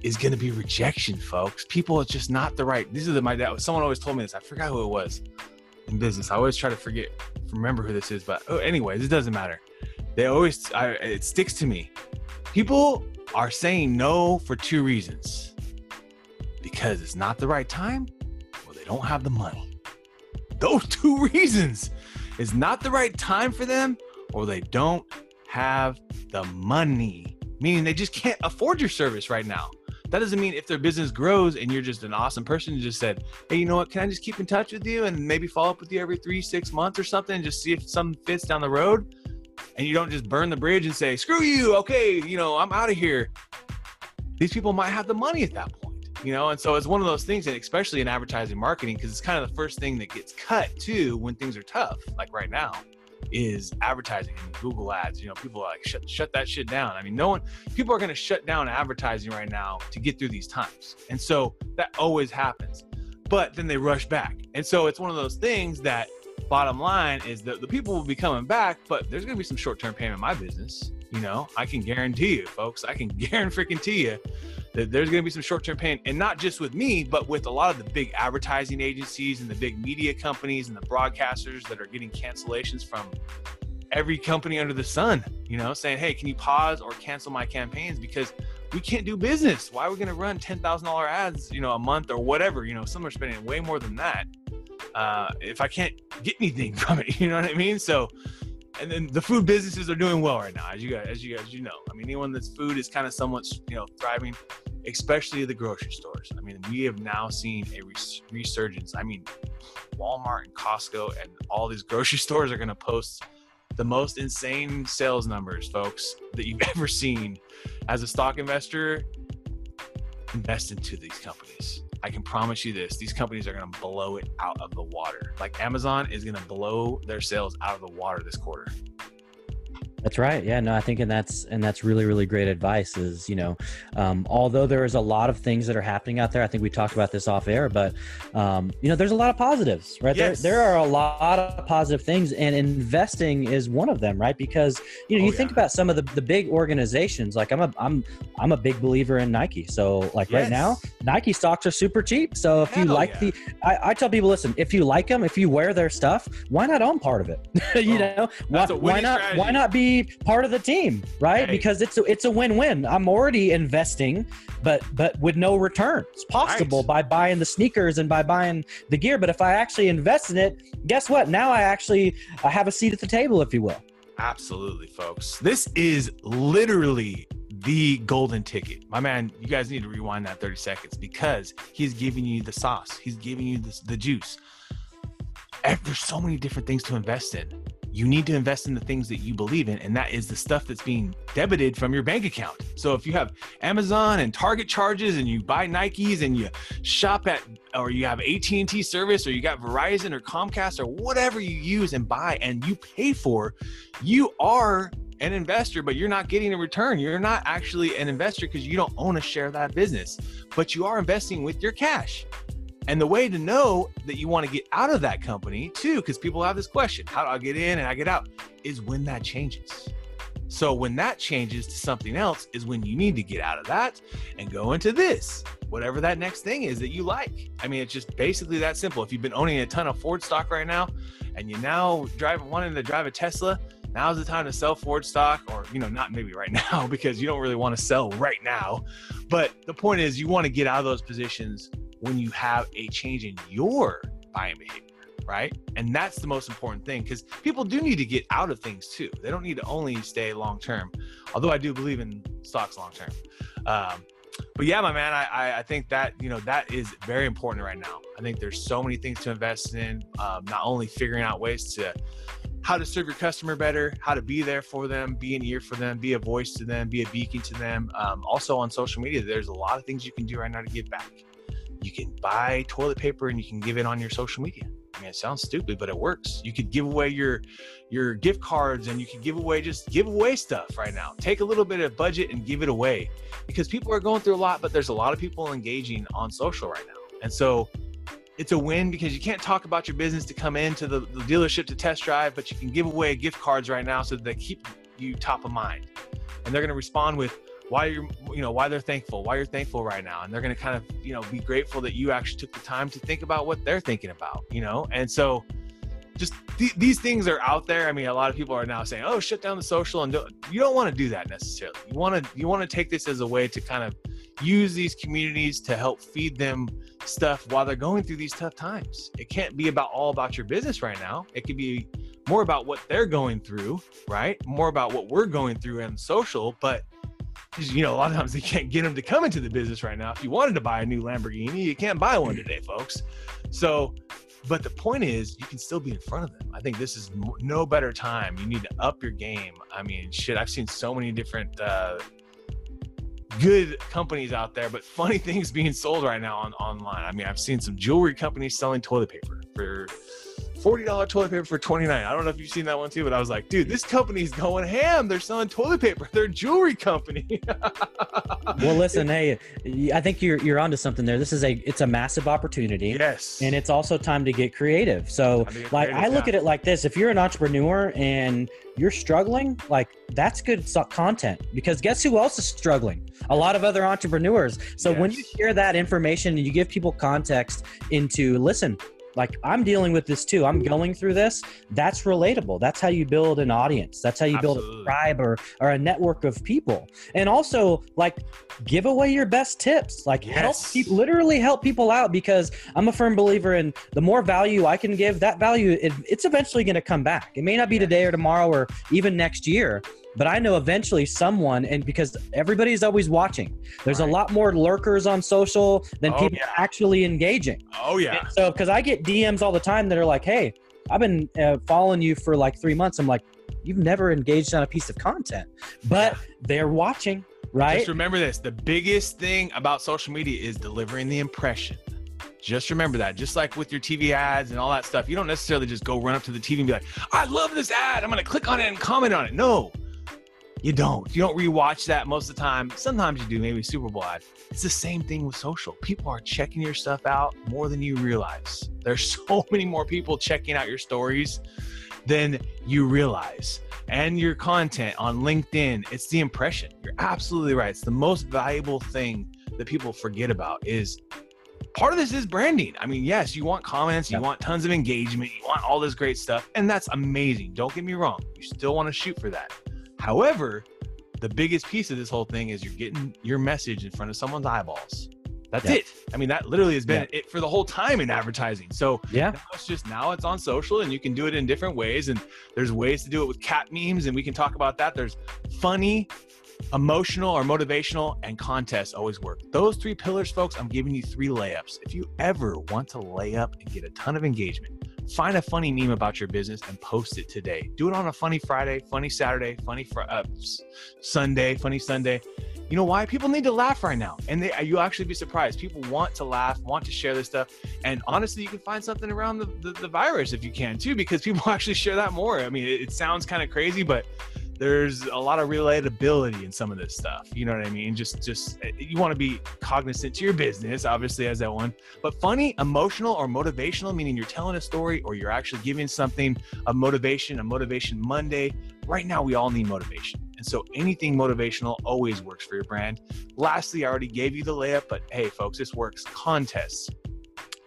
Is going to be rejection, folks. People, it's just not the right. These are the my dad. Someone always told me this. I forgot who it was in business. I always try to forget, remember who this is. But oh, anyways, it doesn't matter. They always, I, it sticks to me. People are saying no for two reasons: because it's not the right time, or they don't have the money. Those two reasons is not the right time for them or they don't have the money, meaning they just can't afford your service right now. That doesn't mean if their business grows and you're just an awesome person, you just said, hey, you know what? Can I just keep in touch with you and maybe follow up with you every three, six months or something and just see if something fits down the road? And you don't just burn the bridge and say, screw you. Okay, you know, I'm out of here. These people might have the money at that point you know? And so it's one of those things and especially in advertising marketing because it's kind of the first thing that gets cut too when things are tough like right now is advertising and google ads you know? People are like shut, shut that shit down. I mean no one people are going to shut down advertising right now to get through these times. And so that always happens but then they rush back. And so it's one of those things that bottom line is that the people will be coming back but there's going to be some short-term pain in my business you know? I can guarantee you folks i can guarantee you there's going to be some short-term pain and not just with me but with a lot of the big advertising agencies and the big media companies and the broadcasters that are getting cancellations from every company under the sun you know saying hey can you pause or cancel my campaigns? Because we can't do business. Why are we going to run $10000 ads you know a month or whatever? You know some are spending way more than that uh, if i can't get anything from it you know what i mean? So and then the food businesses are doing well right now, as you guys, as you guys, you know. I mean, anyone that's food is kind of somewhat, you know, thriving, especially the grocery stores. I mean, we have now seen a res- resurgence. I mean, Walmart and Costco and all these grocery stores are going to post the most insane sales numbers, folks, that you've ever seen. As a stock investor, invest into these companies. I can promise you this: these companies are going to blow it out of the water. Like Amazon is going to blow their sales out of the water this quarter. That's right. Yeah, no, I think and that's and that's really really great advice. Is you know, um, although there is a lot of things that are happening out there, I think we talked about this off air, but um, you know, there's a lot of positives, right? Yes. There there are a lot of positive things, and investing is one of them, right? Because you know, Oh, you think yeah. about some of the, the big organizations. Like I'm a I'm I'm a big believer in Nike. So like right now, Nike stocks are super cheap. So if you like yeah. the, I, I tell people, listen, if you like them, if you wear their stuff, why not own part of it? you Oh, know, why, why not? Why strategy. not be part of the team, right? Hey. Because it's a, it's a win-win. I'm already investing, but but with no return. It's possible Right. by buying the sneakers and by buying the gear. But if I actually invest in it, guess what? Now I actually I have a seat at the table, if you will. Absolutely, folks. This is literally the golden ticket. My man, you guys need to rewind that 30 seconds because he's giving you the sauce, he's giving you the, the juice. There's so many different things to invest in. You need to invest in the things that you believe in, and that is the stuff that's being debited from your bank account. So if you have Amazon and Target charges, and you buy Nikes, and you shop at, or you have AT&T service, or you got Verizon or Comcast, or whatever you use and buy, and you pay for, you are an investor, but you're not getting a return. You're not actually an investor because you don't own a share of that business, but you are investing with your cash. And the way to know that you want to get out of that company, too, because people have this question how do I get in and I get out? Is when that changes. So when that changes to something else, is when you need to get out of that and go into this, whatever that next thing is that you like. I mean, it's just basically that simple. If you've been owning a ton of Ford stock right now, and you now drive wanting to drive a Tesla, now's the time to sell Ford stock, or you know, not maybe right now because you don't really want to sell right now. But the point is, you want to get out of those positions when you have a change in your buying behavior, right? And that's the most important thing because people do need to get out of things too. They don't need to only stay long term, although I do believe in stocks long term. Um, but yeah, my man, I, I think that you know that is very important right now. I think there's so many things to invest in. Um, not only figuring out ways to how to serve your customer better, how to be there for them, be an ear for them, be a voice to them, be a beacon to them. Um, also on social media, there's a lot of things you can do right now to give back. You can buy toilet paper and you can give it on your social media. I mean, it sounds stupid, but it works. You could give away your your gift cards and you could give away just give away stuff right now. Take a little bit of budget and give it away because people are going through a lot, but there's a lot of people engaging on social right now. And so it's a win because you can't talk about your business to come into the, the dealership to test drive, but you can give away gift cards right now so that they keep you top of mind. And they're going to respond with why you're, you know, why they're thankful, why you're thankful right now. And they're going to kind of, you know, be grateful that you actually took the time to think about what they're thinking about, you know? And so just th- these things are out there. I mean, a lot of people are now saying, "Oh, shut down the social," and don't, you don't want to do that necessarily. You want to you want to take this as a way to kind of use these communities to help feed them stuff while they're going through these tough times. It can't be about all about your business right now. It could be more about what they're going through, right? More about what we're going through in social, but you know, a lot of times they can't get them to come into the business right now. If you wanted to buy a new Lamborghini, you can't buy one today, folks. So, but the point is, you can still be in front of them. I think this is no better time. You need to up your game. I mean, shit, I've seen so many different uh, good companies out there, but funny things being sold right now on online. I mean, I've seen some jewelry companies selling toilet paper for forty dollar toilet paper for twenty nine. I don't know if you've seen that one too, but I was like, dude, this company's going ham. They're selling toilet paper. They're a jewelry company. Well, listen, hey, I think you're you're onto something there. This is a it's a massive opportunity. yes, and it's also time to get creative. So, get like, creative, I look yeah. at it like this: if you're an entrepreneur and you're struggling, like that's good content because guess who else is struggling? A lot of other entrepreneurs. So when you Yes. share that information and you give people context into, listen. Like I'm dealing with this too. I'm going through this. That's relatable. That's how you build an audience. That's how you build a tribe or, or a network of people. And also, like, give away your best tips. Like, help Yes. people, literally help people out because I'm a firm believer in the more value I can give, that value it, it's eventually going to come back. It may not be Yes. today or tomorrow or even next year, but I know eventually someone, and because everybody's always watching, there's a lot more lurkers on social than Oh, people yeah. actually engaging. oh yeah, And so, because I get DMs all the time that are like, "Hey, I've been uh, following you for like three months." I'm like, "You've never engaged on a piece of content," but they're watching, right? Just remember this: the biggest thing about social media is delivering the impression. Just remember that. Just like with your TV ads and all that stuff, you don't necessarily just go run up to the TV and be like, I love this ad. I'm going to click on it and comment on it. No, you don't. You don't rewatch that most of the time. Sometimes you do, maybe Super Bowl ad. It's the same thing with social. People are checking your stuff out more than you realize. There's so many more people checking out your stories than you realize. And your content on LinkedIn, it's the impression. You're absolutely right. It's the most valuable thing that people forget about is part of this is branding. I mean, yes, you want comments, you want tons of engagement, you want all this great stuff, and that's amazing. Don't get me wrong. You still want to shoot for that. However, the biggest piece of this whole thing is you're getting your message in front of someone's eyeballs. That's it. I mean, that literally has been it for the whole time in advertising. So yeah, it's just now it's on social and you can do it in different ways. And there's ways to do it with cat memes, and we can talk about that. There's funny, emotional, or motivational, and contests always work. Those three pillars, folks, I'm giving you three layups. If you ever want to lay up and get a ton of engagement, find a funny meme about your business and post it today. Do it on a funny Friday, funny Saturday, funny fr- uh, Sunday, funny Sunday. You know why? People need to laugh right now, and they, you'll actually be surprised. People want to laugh, want to share this stuff, and honestly, you can find something around the, the, the virus if you can too, because people actually share that more. I mean, it, it sounds kind of crazy, but there's a lot of relatability in some of this stuff. You know what I mean? Just just eh, you want to be cognizant to your business, obviously as that one, but funny, emotional, or motivational, meaning you're telling a story or you're actually giving something a motivation, a motivation Monday. Right now, we all need motivation. And so anything motivational always works for your brand. Lastly, I already gave you the layup, but hey, folks, this works. Contests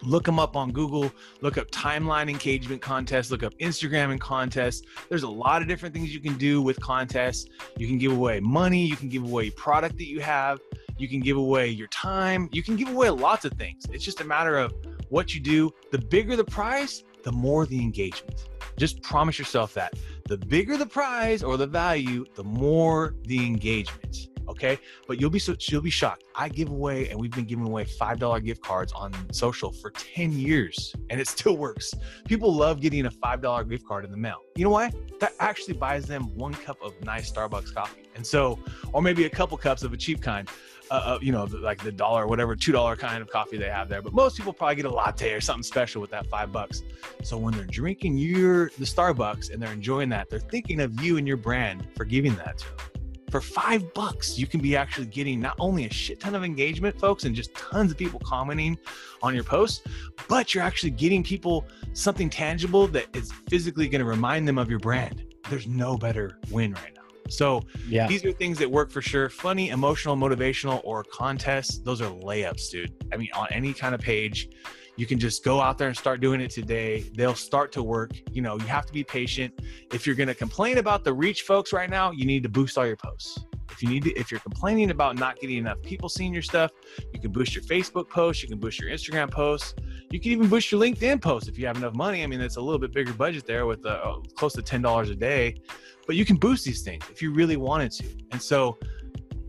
look them up on Google, look up timeline engagement contests, look up Instagram and contests. There's a lot of different things you can do with contests. You can give away money, you can give away product that you have, you can give away your time, you can give away lots of things. It's just a matter of what you do. The bigger the prize, the more the engagement. Just promise yourself that. The bigger the prize or the value, the more the engagement okay? But you'll be so you'll be shocked. I give away and we've been giving away five dollar gift cards on social for 10 years and it still works. People love getting a five dollar gift card in the mail. You know why that actually buys them one cup of nice starbucks coffee. And so or maybe a couple cups of a cheap kind uh, uh, you know, like the dollar or whatever, two dollar kind of coffee they have there. But most people probably get a latte or something special with that five bucks. So when they're drinking your the Starbucks and they're enjoying that, they're thinking of you and your brand for giving that to them for five bucks, you can be actually getting not only a shit ton of engagement, folks, and just tons of people commenting on your posts, but you're actually getting people something tangible that is physically going to remind them of your brand. There's no better win right now. So yeah. these are things that work for sure. Funny, emotional, motivational, or contests. Those are layups, dude. I mean, on any kind of page, you can just go out there and start doing it today. They'll start to work. You know, you have to be patient. If you're going to complain about the reach, folks, right now, you need to boost all your posts. If you need to, if you're complaining about not getting enough people seeing your stuff, you can boost your Facebook posts, you can boost your Instagram posts, you can even boost your LinkedIn posts if you have enough money. I mean, it's a little bit bigger budget there with uh, close to ten dollars a day, but you can boost these things if you really wanted to. And so,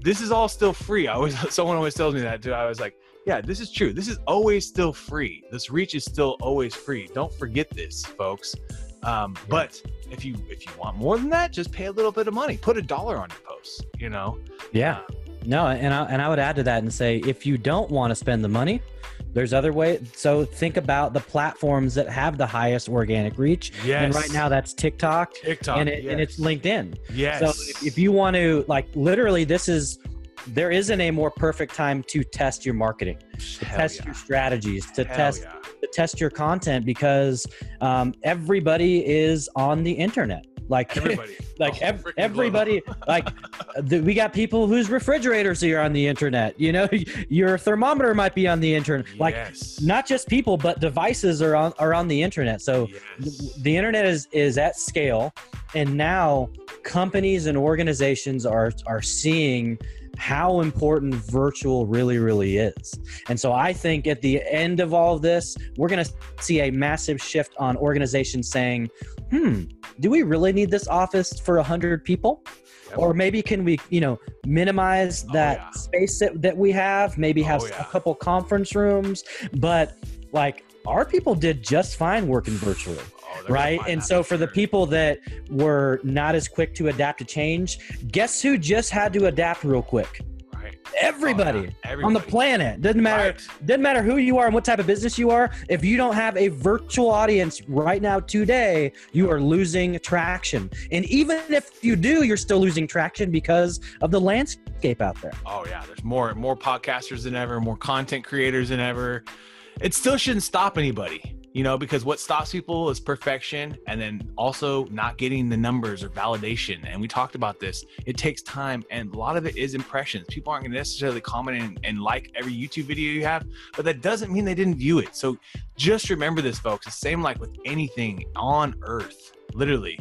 this is all still free. I always someone always tells me that too. I was like, yeah, this is true. This is always still free. This reach is still always free. Don't forget this, folks. Um, yeah. But if you if you want more than that, just pay a little bit of money. Put a dollar on your post. You know. Yeah. No, and I, and I would add to that and say if you don't want to spend the money, there's other ways. So think about the platforms that have the highest organic reach. Yes. And right now that's TikTok. TikTok. And, it, yes. and it's LinkedIn. Yes. So if, if you want to like literally, this is there isn't a more perfect time to test your marketing, to Hell test yeah. your strategies, to Hell test yeah. to test your content because um, everybody is on the internet. Like everybody, like ev- everybody, like the, we got people whose refrigerators are on the internet. You know, your thermometer might be on the internet. Like yes. not just people, but devices are on are on the internet. So yes. the, the internet is is at scale, and now companies and organizations are are seeing how important virtual really, really is. And so I think at the end of all of this, we're going to see a massive shift on organizations saying, hmm, do we really need this office for 100 people? Or maybe can we, you know, minimize Oh, that yeah. space that, that we have, maybe have Oh, yeah. a couple conference rooms, but like our people did just fine working virtually Oh, right? And so for the people that were not as quick to adapt to change, guess who just had to adapt real quick? right? Everybody. Oh, yeah. on the planet. Doesn't matter. Right. Doesn't matter who you are and what type of business you are. If you don't have a virtual audience right now today, you are losing traction. And even if you do, you're still losing traction because of the landscape out there. Oh yeah, there's more more podcasters than ever, more content creators than ever. It still shouldn't stop anybody, you know, because what stops people is perfection and then also not getting the numbers or validation. And we talked about this. It takes time and a lot of it is impressions. People aren't going to necessarily comment and, and like every YouTube video you have, but that doesn't mean they didn't view it. So just remember this, folks. The same like with anything on earth, literally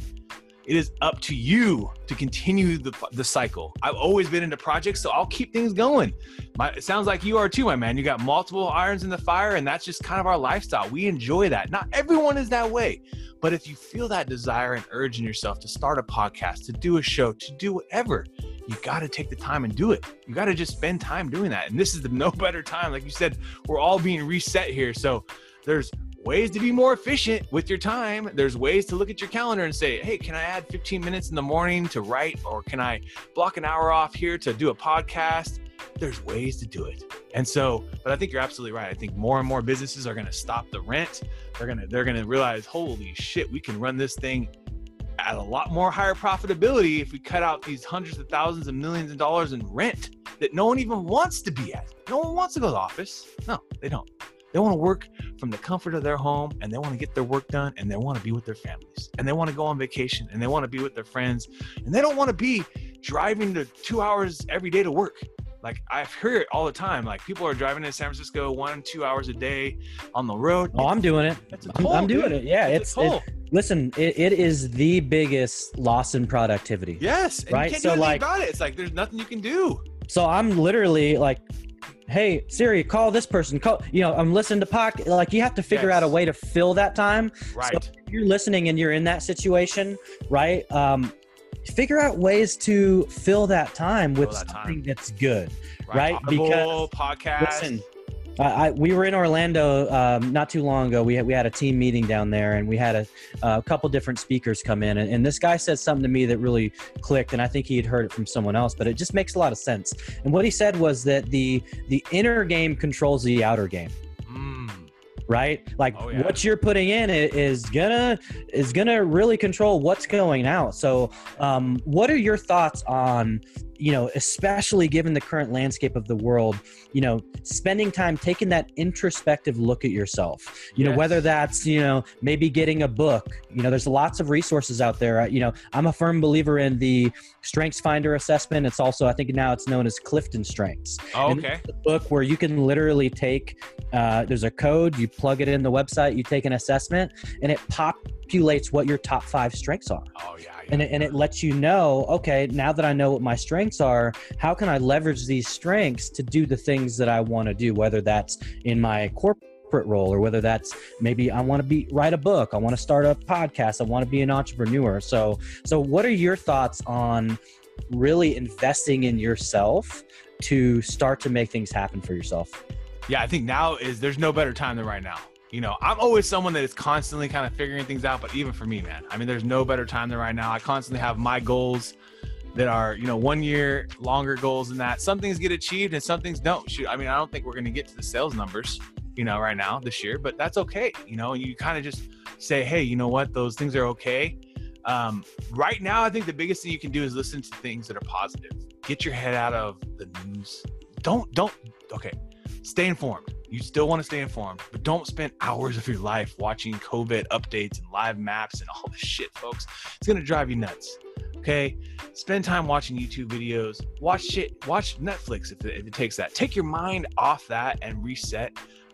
it is up to you to continue the, the cycle. I've always been into projects, so I'll keep things going. My, it sounds like you are too, my man. You got multiple irons in the fire, and that's just kind of our lifestyle. We enjoy that. Not everyone is that way, but if you feel that desire and urge in yourself to start a podcast, to do a show, to do whatever, you got to take the time and do it. You got to just spend time doing that. And this is the no better time. Like you said, we're all being reset here. So there's ways to be more efficient with your time. There's ways to look at your calendar and say, hey, can I add 15 minutes in the morning to write? Or can I block an hour off here to do a podcast? There's ways to do it. And so, but I think you're absolutely right. I think more and more businesses are going to stop the rent. They're going to, they're going to realize, holy shit, we can run this thing at a lot more higher profitability if we cut out these hundreds of thousands and millions of dollars in rent that no one even wants to be at. No one wants to go to the office. No, they don't. They want to work from the comfort of their home and they want to get their work done and they want to be with their families and they want to go on vacation and they want to be with their friends and they don't want to be driving the two hours every day to work. Like I've heard it all the time. Like people are driving to San Francisco one, two hours a day on the road. Oh, I'm doing it. It's a I'm, toll, I'm doing dude. it. Yeah, It's it's, a toll. it, listen. It, it is the biggest loss in productivity. Yes, Right, so, like- about it. It's like there's nothing you can do. So I'm literally like, hey Siri, call this person. Call. You know, I'm listening to podcast. Like you have to figure out a way to fill that time. Right. So if you're listening and you're in that situation, right? Um, figure out ways to fill that time with that time. something that's good. right, Audible, podcast. Listen, I, I, we were in Orlando um, not too long ago. We had, we had a team meeting down there, and we had a, a couple different speakers come in. And, and this guy said something to me that really clicked, and I think he had heard it from someone else, but it just makes a lot of sense. And what he said was that the the inner game controls the outer game Mm, right like Oh, yeah. what you're putting in is gonna is gonna really control what's going out so um, what are your thoughts on you know especially given the current landscape of the world you know spending time taking that introspective look at yourself you know whether that's you know maybe getting a book you know there's lots of resources out there. You know i'm a firm believer in the strengths finder assessment. It's also i think now it's known as clifton strengths. Oh, okay. a book where you can literally take uh, there's a code you plug it in the website you take an assessment and it populates what your top five strengths are. Oh yeah. And it, and it lets you know okay now that i know what my strengths are how can i leverage these strengths to do the things that i want to do whether that's in my corporate role or whether that's maybe i want to be write a book i want to start a podcast i want to be an entrepreneur. So so what are your thoughts on really investing in yourself to start to make things happen for yourself? Yeah, I think now is there's no better time than right now. You know, I'm always someone that is constantly kind of figuring things out, but even for me, man, I mean, there's no better time than right now. I constantly have my goals that are, you know, one year longer goals than that. Some things get achieved and some things don't. Shoot, I mean, I don't think we're going to get to the sales numbers, you know, right now this year, but that's okay. You know, and you kind of just say, hey, you know what, those things are okay. Um, right now, I think the biggest thing you can do is listen to things that are positive. Get your head out of the news. Don't, don't, okay, stay informed. You still want to stay informed, but don't spend hours of your life watching COVID updates and live maps and all this shit, folks. It's gonna drive you nuts. Okay, spend time watching YouTube videos. Watch shit. Watch Netflix if it, if it takes that. Take your mind off that and reset.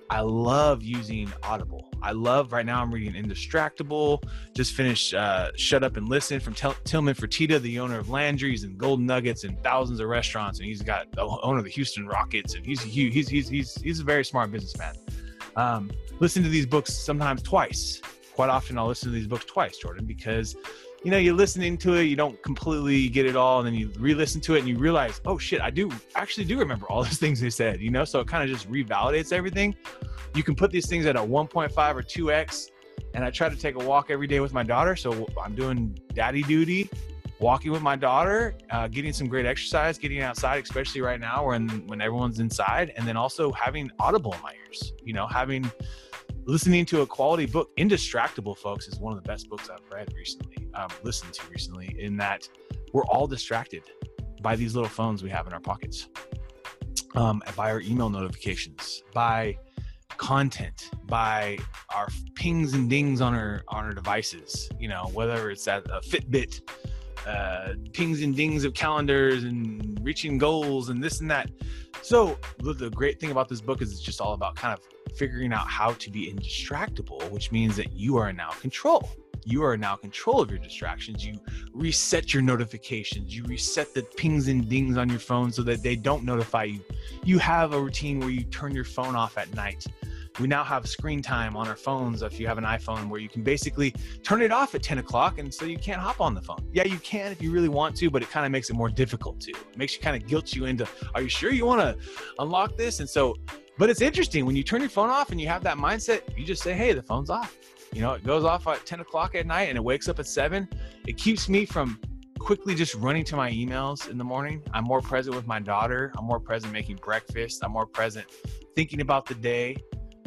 I love using Audible. I love right now. I'm reading Indistractable. Just finished uh, Shut Up and Listen from Tel- Tillman Fertitta, the owner of Landry's and Golden Nuggets and thousands of restaurants, and he's got the owner of the Houston Rockets, and he's he's he's he's he's, he's a very smart businessman. Um, listen to these books sometimes twice. Quite often, I'll listen to these books twice, Jordan, because you know you're listening to it, you don't completely get it all, and then you re-listen to it and you realize, oh shit, I do actually do remember all those things they said. You know, so it kind of just revalidates everything. You can put these things at a 1.5 or 2x and I try to take a walk every day with my daughter. So I'm doing daddy duty walking with my daughter, uh, getting some great exercise, getting outside, especially right now when when everyone's inside, and then also having Audible in my ears. You know, having listening to a quality book. Indistractable, folks, is one of the best books I've read recently, um, listened to recently. In that we're all distracted by these little phones we have in our pockets, um, by our email notifications, by content by our pings and dings on our on our devices you know whether it's at a fitbit uh, pings and dings of calendars and reaching goals and this and that so the, the great thing about this book is it's just all about kind of figuring out how to be indistractable which means that you are now control you are now control of your distractions. You reset your notifications. You reset the pings and dings on your phone so that they don't notify you. You have a routine where you turn your phone off at night. We now have screen time on our phones if you have an iPhone where you can basically turn it off at 10 o'clock and so you can't hop on the phone. Yeah, you can if you really want to, but it kind of makes it more difficult to. It makes you kind of guilt you into, are you sure you want to unlock this? And so, but it's interesting when you turn your phone off and you have that mindset, you just say, hey, the phone's off. You know, it goes off at 10 o'clock at night and it wakes up at 7. It keeps me from quickly just running to my emails in the morning. I'm more present with my daughter. I'm more present making breakfast. I'm more present thinking about the day.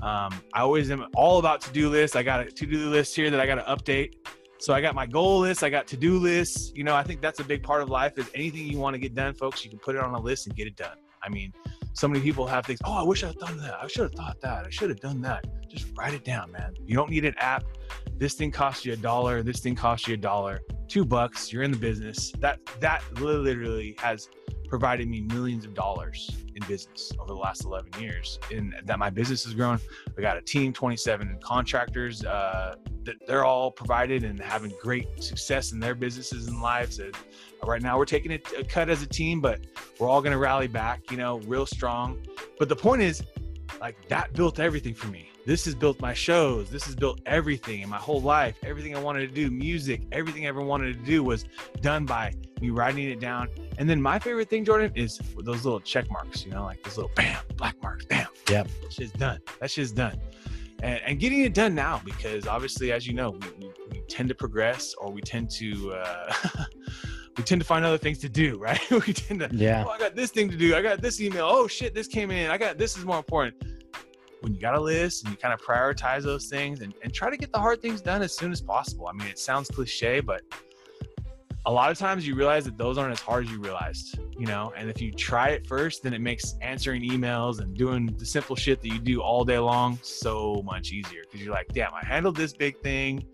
Um, I always am all about to do lists. I got a to do list here that I got to update. So I got my goal list, I got to do lists. You know, I think that's a big part of life is anything you want to get done, folks, you can put it on a list and get it done. I mean, so many people have things, oh, I wish I had done that. I should have thought that. I should have done that. Just write it down, man. You don't need an app. This thing costs you a dollar. This thing costs you a dollar, two bucks. You're in the business. That that literally has provided me millions of dollars in business over the last 11 years and that my business has grown. We got a team 27 contractors uh, that they're all provided and having great success in their businesses and lives and right now we're taking a, a cut as a team but we're all going to rally back you know real strong. But the point is like that built everything for me. This has built my shows. This has built everything in my whole life. Everything i wanted to do music everything i ever wanted to do was done by me writing it down. And then my favorite thing jordan is those little check marks you know like this little bam black marks bam. Yep. That shit's done. That shit's done. And, and getting it done now because obviously as you know we, we, we tend to progress or we tend to uh, we tend to find other things to do right we tend to yeah oh, i got this thing to do i got this email oh shit this came in i got this is more important when you got a list and you kind of prioritize those things and, and try to get the hard things done as soon as possible. I mean, it sounds cliche, but a lot of times you realize that those aren't as hard as you realized, you know? And if you try it first, then it makes answering emails and doing the simple shit that you do all day long so much easier because you're like, damn, I handled this big thing.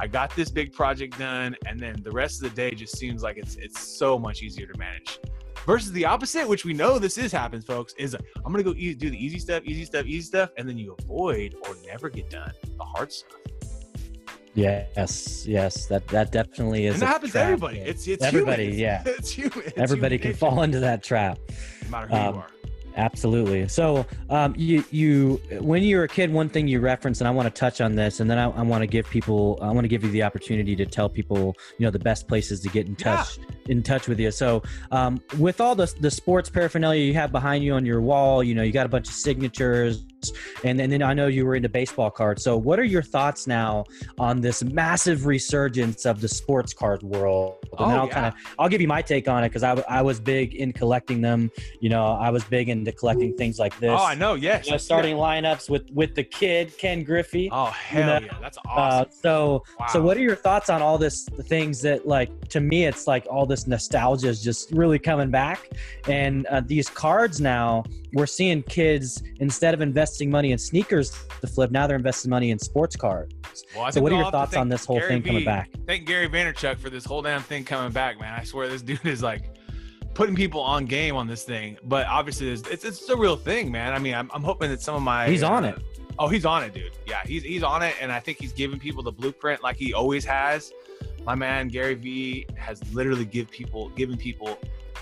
I got this big project done. And then the rest of the day just seems like it's it's so much easier to manage versus the opposite, which we know this is happens, folks, is I'm gonna go do the easy stuff, easy stuff, easy stuff, and then you avoid or never get done the hard stuff. Yes, yes, that that definitely is. And that happens trap. to everybody. It's it's everybody. Human. Yeah, it's human. It's everybody human can fall into that trap. No matter who Um, you are. Absolutely. So, um, you you when you were a kid, one thing you referenced, and I want to touch on this, and then I, I want to give people, I want to give you the opportunity to tell people, you know, the best places to get in Yeah. touch in touch with you. So, um, with all the the sports paraphernalia you have behind you on your wall, you know, you got a bunch of signatures, and, and then I know you were into baseball cards. So, what are your thoughts now on this massive resurgence of the sports card world? And then Oh, I'll yeah. kind of I'll give you my take on it because I, I was big in collecting them. You know, I was big into collecting things like this. Oh, I know. Yes. You know, starting lineups with with the kid Ken Griffey. Oh hell know, yeah, that's Uh, awesome. so so Wow. what are your thoughts on all this the things that like to me it's like all this nostalgia is just really coming back and uh, these cards now we're seeing kids instead of investing money in sneakers to flip now they're investing money in sports cards Well, so what are your thoughts on this whole Gary thing coming back Thank Gary Vaynerchuk for this whole damn thing coming back, man. I swear this dude is like putting people on game on this thing. But obviously, it's it's, it's a real thing, man. I mean, I'm, I'm hoping that some of my He's on uh, it. Oh, he's on it, dude. Yeah, he's he's on it, and I think he's giving people the blueprint like he always has. My man Gary Vee has literally give people given people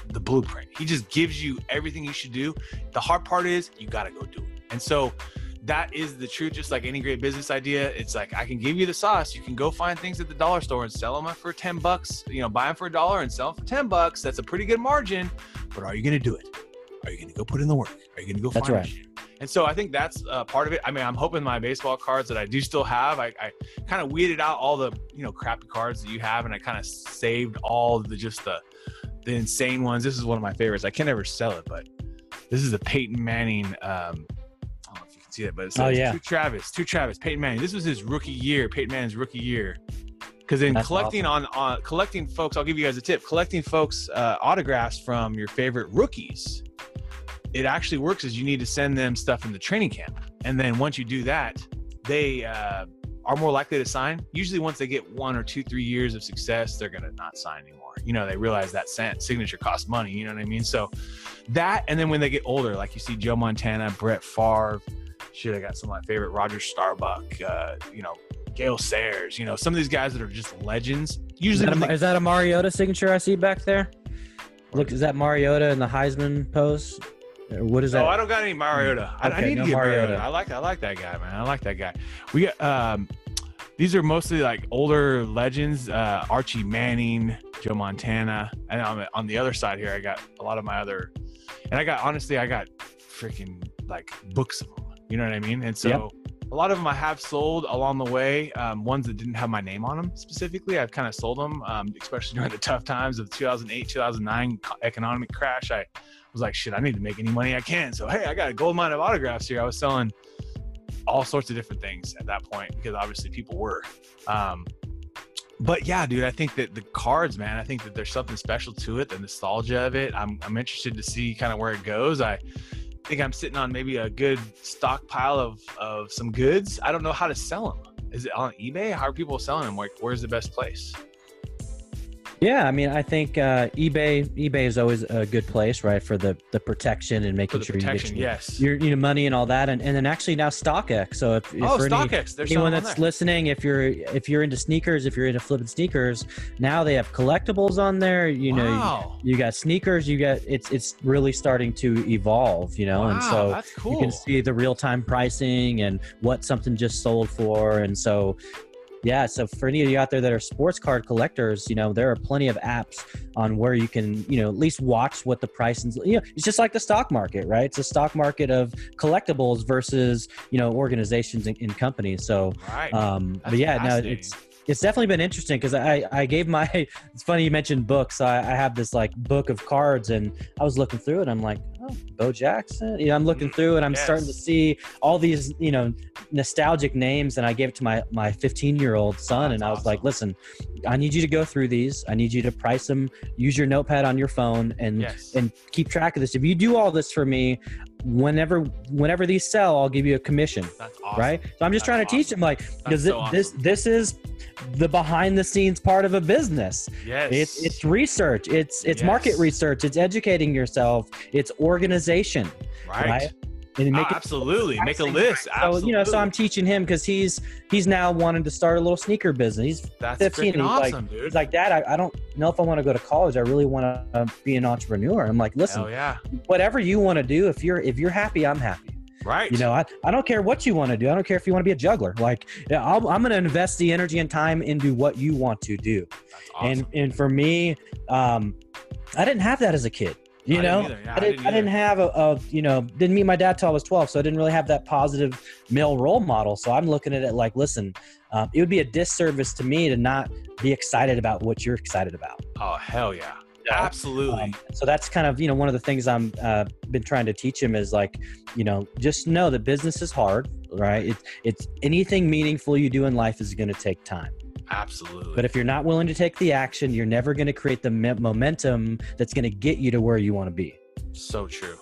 the blueprint. He just gives you everything you should do. The hard part is you got to go do it. And so that is the truth. Just like any great business idea, it's like I can give you the sauce. You can go find things at the dollar store and sell them for ten bucks. You know, buy them for a dollar and sell them for ten bucks. That's a pretty good margin. But are you going to do it? Are you going to go put in the work? Are you going to go That's find right. it? And so I think that's uh, part of it. I mean, I'm hoping my baseball cards that I do still have, I, I kind of weeded out all the you know crappy cards that you have, and I kind of saved all the just the the insane ones. This is one of my favorites. I can never sell it, but this is a Peyton Manning. Um, see that, but it says Oh, yeah. to Travis, to Travis, Peyton Manning. This was his rookie year, Peyton Manning's rookie year. Because in That's collecting on on collecting folks, I'll give you guys a tip. Collecting folks uh, autographs from your favorite rookies, it actually works. Is you need to send them stuff in the training camp, and then once you do that, they uh, are more likely to sign. Usually, once they get one or two, three years of success, they're gonna not sign anymore. You know, they realize that signature costs money. You know what I mean? So that, and then when they get older, like you see Joe Montana, Brett Favre, shit, I got some of my favorite Roger Staubach, uh, you know, Gale Sayers, you know, some of these guys that are just legends. Is Usually, that, a, they- is that a Mariota signature I see back there? Look, is that Mariota in the Heisman pose? What is that? Oh, I don't got any Mariota. I, I need no to get Mariota. Mariota. I like I like that guy, man. I like that guy. We got um these are mostly like older legends, uh Archie Manning, Joe Montana. And on the, on the other side here I got a lot of my other and I got honestly I got freaking like books of them. You know what I mean? And so Yep. a lot of them I have sold along the way. Um, ones that didn't have my name on them specifically, I've kind of sold them, um, especially during the tough times of 2008, 2009 economic crash. I was like, shit, I need to make any money I can. So, hey, I got a gold mine of autographs here. I was selling all sorts of different things at that point because obviously people were. Um, but yeah, dude, I think that the cards, man, I think that there's something special to it, the nostalgia of it. I'm, I'm interested to see kind of where it goes. I think I'm sitting on maybe a good stockpile of, of some goods. I don't know how to sell them. Is it on eBay? How are people selling them? Like, where's the best place? Yeah, I mean, I think uh, eBay eBay is always a good place, right, for the the protection and making sure protection, you get yes. your, your you know money and all that, and, and then actually now StockX. So if, if oh, for any- StockX. There's anyone that's listening, if you're if you're into sneakers, if you're into flipping sneakers, now they have collectibles on there. You know, wow. you got sneakers. You got it's it's really starting to evolve. You know, and so cool. you can see the real time pricing and what something just sold for, and so. Yeah, so for any of you out there that are sports card collectors, you know there are plenty of apps on where you can, you know, at least watch what the price is. You know, it's just like the stock market, right? It's a stock market of collectibles versus, you know, organizations and, and companies. So, right. um, but yeah, no, it's it's definitely been interesting because I I gave my. It's funny you mentioned books. I, I have this like book of cards, and I was looking through it. I'm like, oh, Bo Jackson. You know, I'm looking through, and I'm starting to see all these, you know, nostalgic names. And I gave it to my my 15 year old son, That's and I was awesome. like, listen, I need you to go through these. I need you to price them. Use your notepad on your phone, and yes. and keep track of this. If you do all this for me, whenever whenever these sell, I'll give you a commission that's awesome. right? So I'm just That's trying to teach awesome. them like because so this awesome. this is the behind the scenes part of a business. Yes. It's it's research. It's it's market research. It's educating yourself. It's organization, right. right? And make it absolutely. Make a list. so Absolutely. you know, so I'm teaching him because he's he's now wanting to start a little sneaker business. He's That's 15 freaking and he's like- awesome, dude. he's like, Dad, I, I don't know if I want to go to college. I really want to be an entrepreneur. I'm like, listen, Hell yeah. whatever you want to do, if you're if you're happy, I'm happy. Right. You know, I, I don't care what you want to do. I don't care if you want to be a juggler. Like, yeah, I'll, I'm going to invest the energy and time into what you want to do. Awesome. And and for me, um, I didn't have that as a kid. You I know, didn't. Yeah, I didn't. I didn't either. have a, a you know didn't meet my dad till I was 12, so I didn't really have that positive male role model. So I'm looking at it like, listen, um, it would be a disservice to me to not be excited about what you're excited about. Oh hell yeah. know? Absolutely. Um, so that's kind of you know one of the things I'm uh, been trying to teach him is like you know just know that business is hard, right? It's it's anything meaningful you do in life is going to take time. Absolutely. But if you're not willing to take the action, you're never going to create the me- momentum that's going to get you to where you want to be. so true.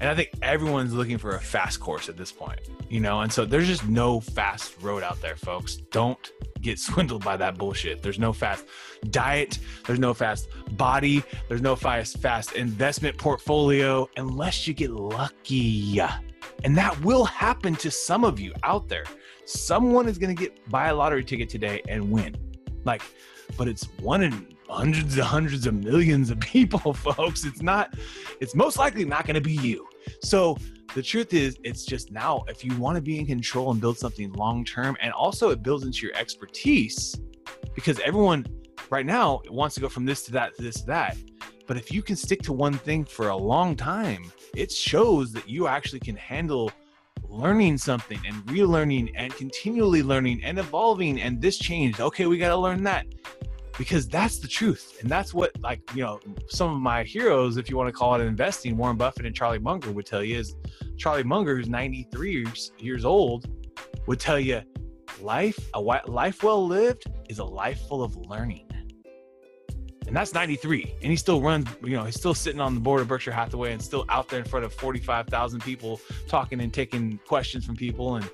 And I think everyone's looking for a fast course at this point, you know, and so there's just no fast road out there, folks. Don't get swindled by that bullshit. There's no fast diet, there's no fast body, there's no fast fast investment portfolio unless you get lucky. And that will happen to some of you out there. Someone is going to get buy a lottery ticket today and win. Like, but it's one in hundreds and hundreds of millions of people, folks. It's not, it's most likely not going to be you. So the truth is, it's just now, if you want to be in control and build something long term, and also it builds into your expertise because everyone right now wants to go from this to that to this to that. But if you can stick to one thing for a long time, it shows that you actually can handle learning something and relearning and continually learning and evolving and this changed. Okay we got to learn that. Because that's the truth. And that's what like you know some of my heroes if you want to call it investing warren buffett and charlie munger would tell you is charlie munger who's 93 years, years old would tell you life a life well lived is a life full of learning and that's 93 and he still runs you know he's still sitting on the board of berkshire hathaway and still out there in front of 45000 people talking and taking questions from people. And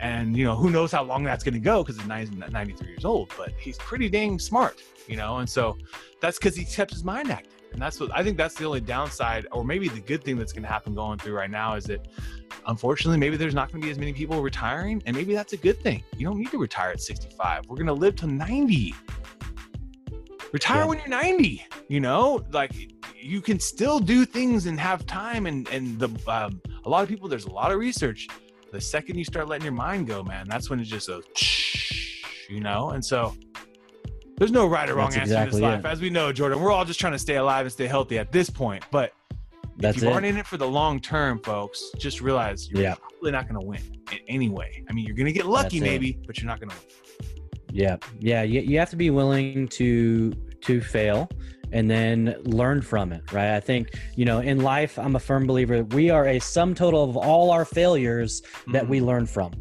and you know who knows how long that's going to go because he's 93 years old but he's pretty dang smart you know? And so that's because he kept his mind active. And that's what i think that's the only downside or maybe the good thing that's going to happen going through right now is that unfortunately maybe there's not going to be as many people retiring and maybe that's a good thing. You don't need to retire at 65 we're going to live to 90 retire yeah. when you're 90 you know like you can still do things and have time and and the um, a lot of people there's a lot of research the second you start letting your mind go man that's when it just goes you know and so there's no right or wrong that's answer exactly in this life it. as we know jordan we're all just trying to stay alive and stay healthy at this point but that's if you it. aren't in it for the long term folks just realize you're yeah. probably not going to win anyway i mean you're going to get lucky that's maybe it. but you're not going to win yeah, yeah. You, you have to be willing to to fail and then learn from it, right? I think you know in life, I'm a firm believer we are a sum total of all our failures that mm-hmm. we learn from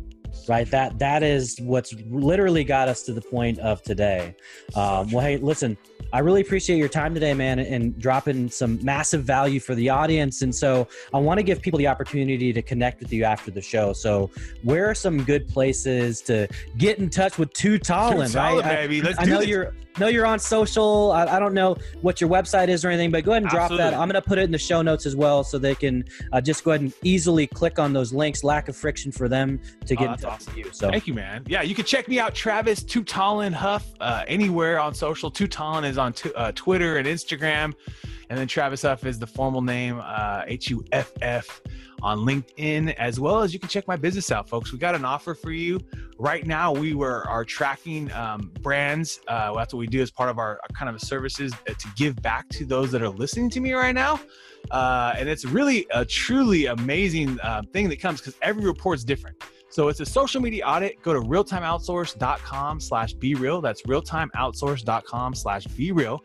right that that is what's literally got us to the point of today um, well hey listen I really appreciate your time today, man, and dropping some massive value for the audience. And so I want to give people the opportunity to connect with you after the show. So where are some good places to get in touch with two Tallin, right? baby. Let's I, I know this. you're know you're on social. I, I, don't know what your website is or anything, but go ahead and drop Absolutely. that. I'm going to put it in the show notes as well, so they can uh, just go ahead and easily click on those links. Lack of friction for them to get oh, in touch awesome. with you. So thank you, man. Yeah, you can check me out, Travis Tallin Huff, uh, anywhere on social. Tallin is on t- uh, Twitter and Instagram, and then Travis Huff is the formal name, uh, H U F F on LinkedIn, as well as you can check my business out, folks. We got an offer for you right now. We were are tracking um, brands. Uh, that's what we do as part of our, kind of services uh, to give back to those that are listening to me right now. Uh, and it's really a truly amazing uh, thing that comes because every report is different. So it's a social media audit. Go to realtimeoutsource.com slash be real. That's realtimeoutsource.com slash be real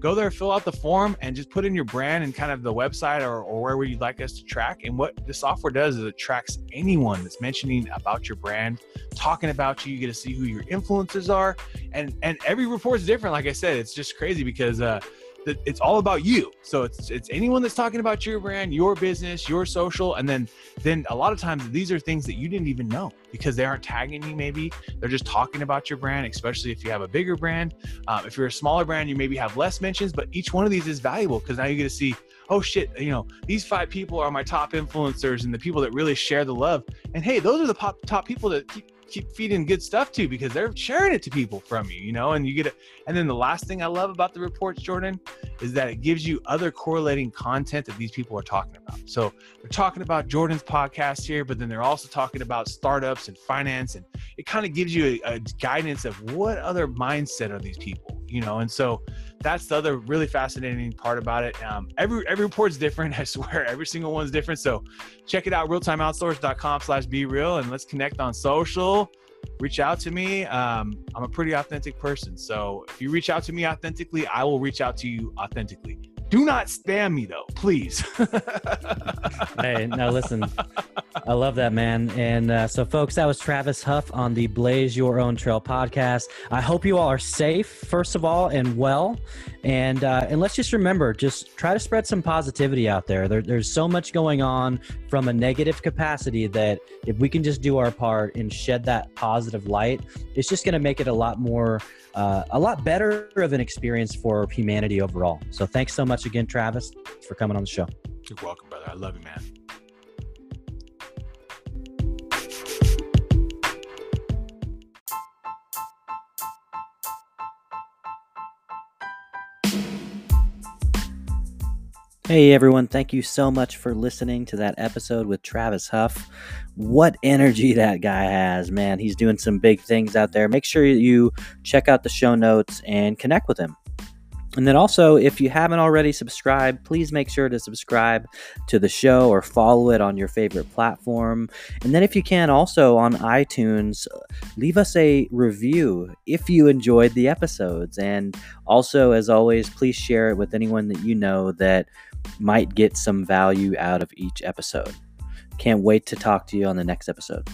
go there, fill out the form, and just put in your brand and kind of the website or, or wherever you'd like us to track. And what the software does is it tracks anyone that's mentioning about your brand, talking about you. You get to see who your influencers are, and and every report is different. Like I said, it's just crazy because uh, it's all about you. So it's it's anyone that's talking about your brand, your business, your social, and then then a lot of times these are things that you didn't even know because they aren't tagging you. Maybe they're just talking about your brand, especially if you have a bigger brand. Um, if you're a smaller brand, you maybe have less mentions, but each one of these is valuable because now you get to see, oh shit, you know, these five people are my top influencers and the people that really share the love. And hey, those are the pop, top people that keep keep feeding good stuff to because they're sharing it to people from you, you know, and you get it. And then the last thing I love about the reports, Jordan, is that it gives you other correlating content that these people are talking about. So they're talking about Jordan's podcast here, but then they're also talking about startups and finance. And it kind of gives you a, a guidance of what other mindset are these people, you know, and so that's the other really fascinating part about it. Um, every every report's different. I swear, every single one's different. So check it out, realtimeoutsource.com slash be real, and let's connect on social. Reach out to me. Um, I'm a pretty authentic person. So if you reach out to me authentically, I will reach out to you authentically. Do not spam me though, please. hey, now listen, I love that, man. And uh, so, folks, that was Travis Huff on the Blaze Your Own Trail podcast. I hope you all are safe, first of all, and well. And uh, and let's just remember, just try to spread some positivity out there. there. There's so much going on from a negative capacity that if we can just do our part and shed that positive light, it's just going to make it a lot more uh, a lot better of an experience for humanity overall. So thanks so much again, Travis, for coming on the show. You're welcome, brother. I love you, man. Hey everyone, thank you so much for listening to that episode with Travis Huff. What energy that guy has, man. He's doing some big things out there. Make sure you check out the show notes and connect with him. And then also, if you haven't already subscribed, please make sure to subscribe to the show or follow it on your favorite platform. And then, if you can, also on iTunes, leave us a review if you enjoyed the episodes. And also, as always, please share it with anyone that you know that might get some value out of each episode. Can't wait to talk to you on the next episode.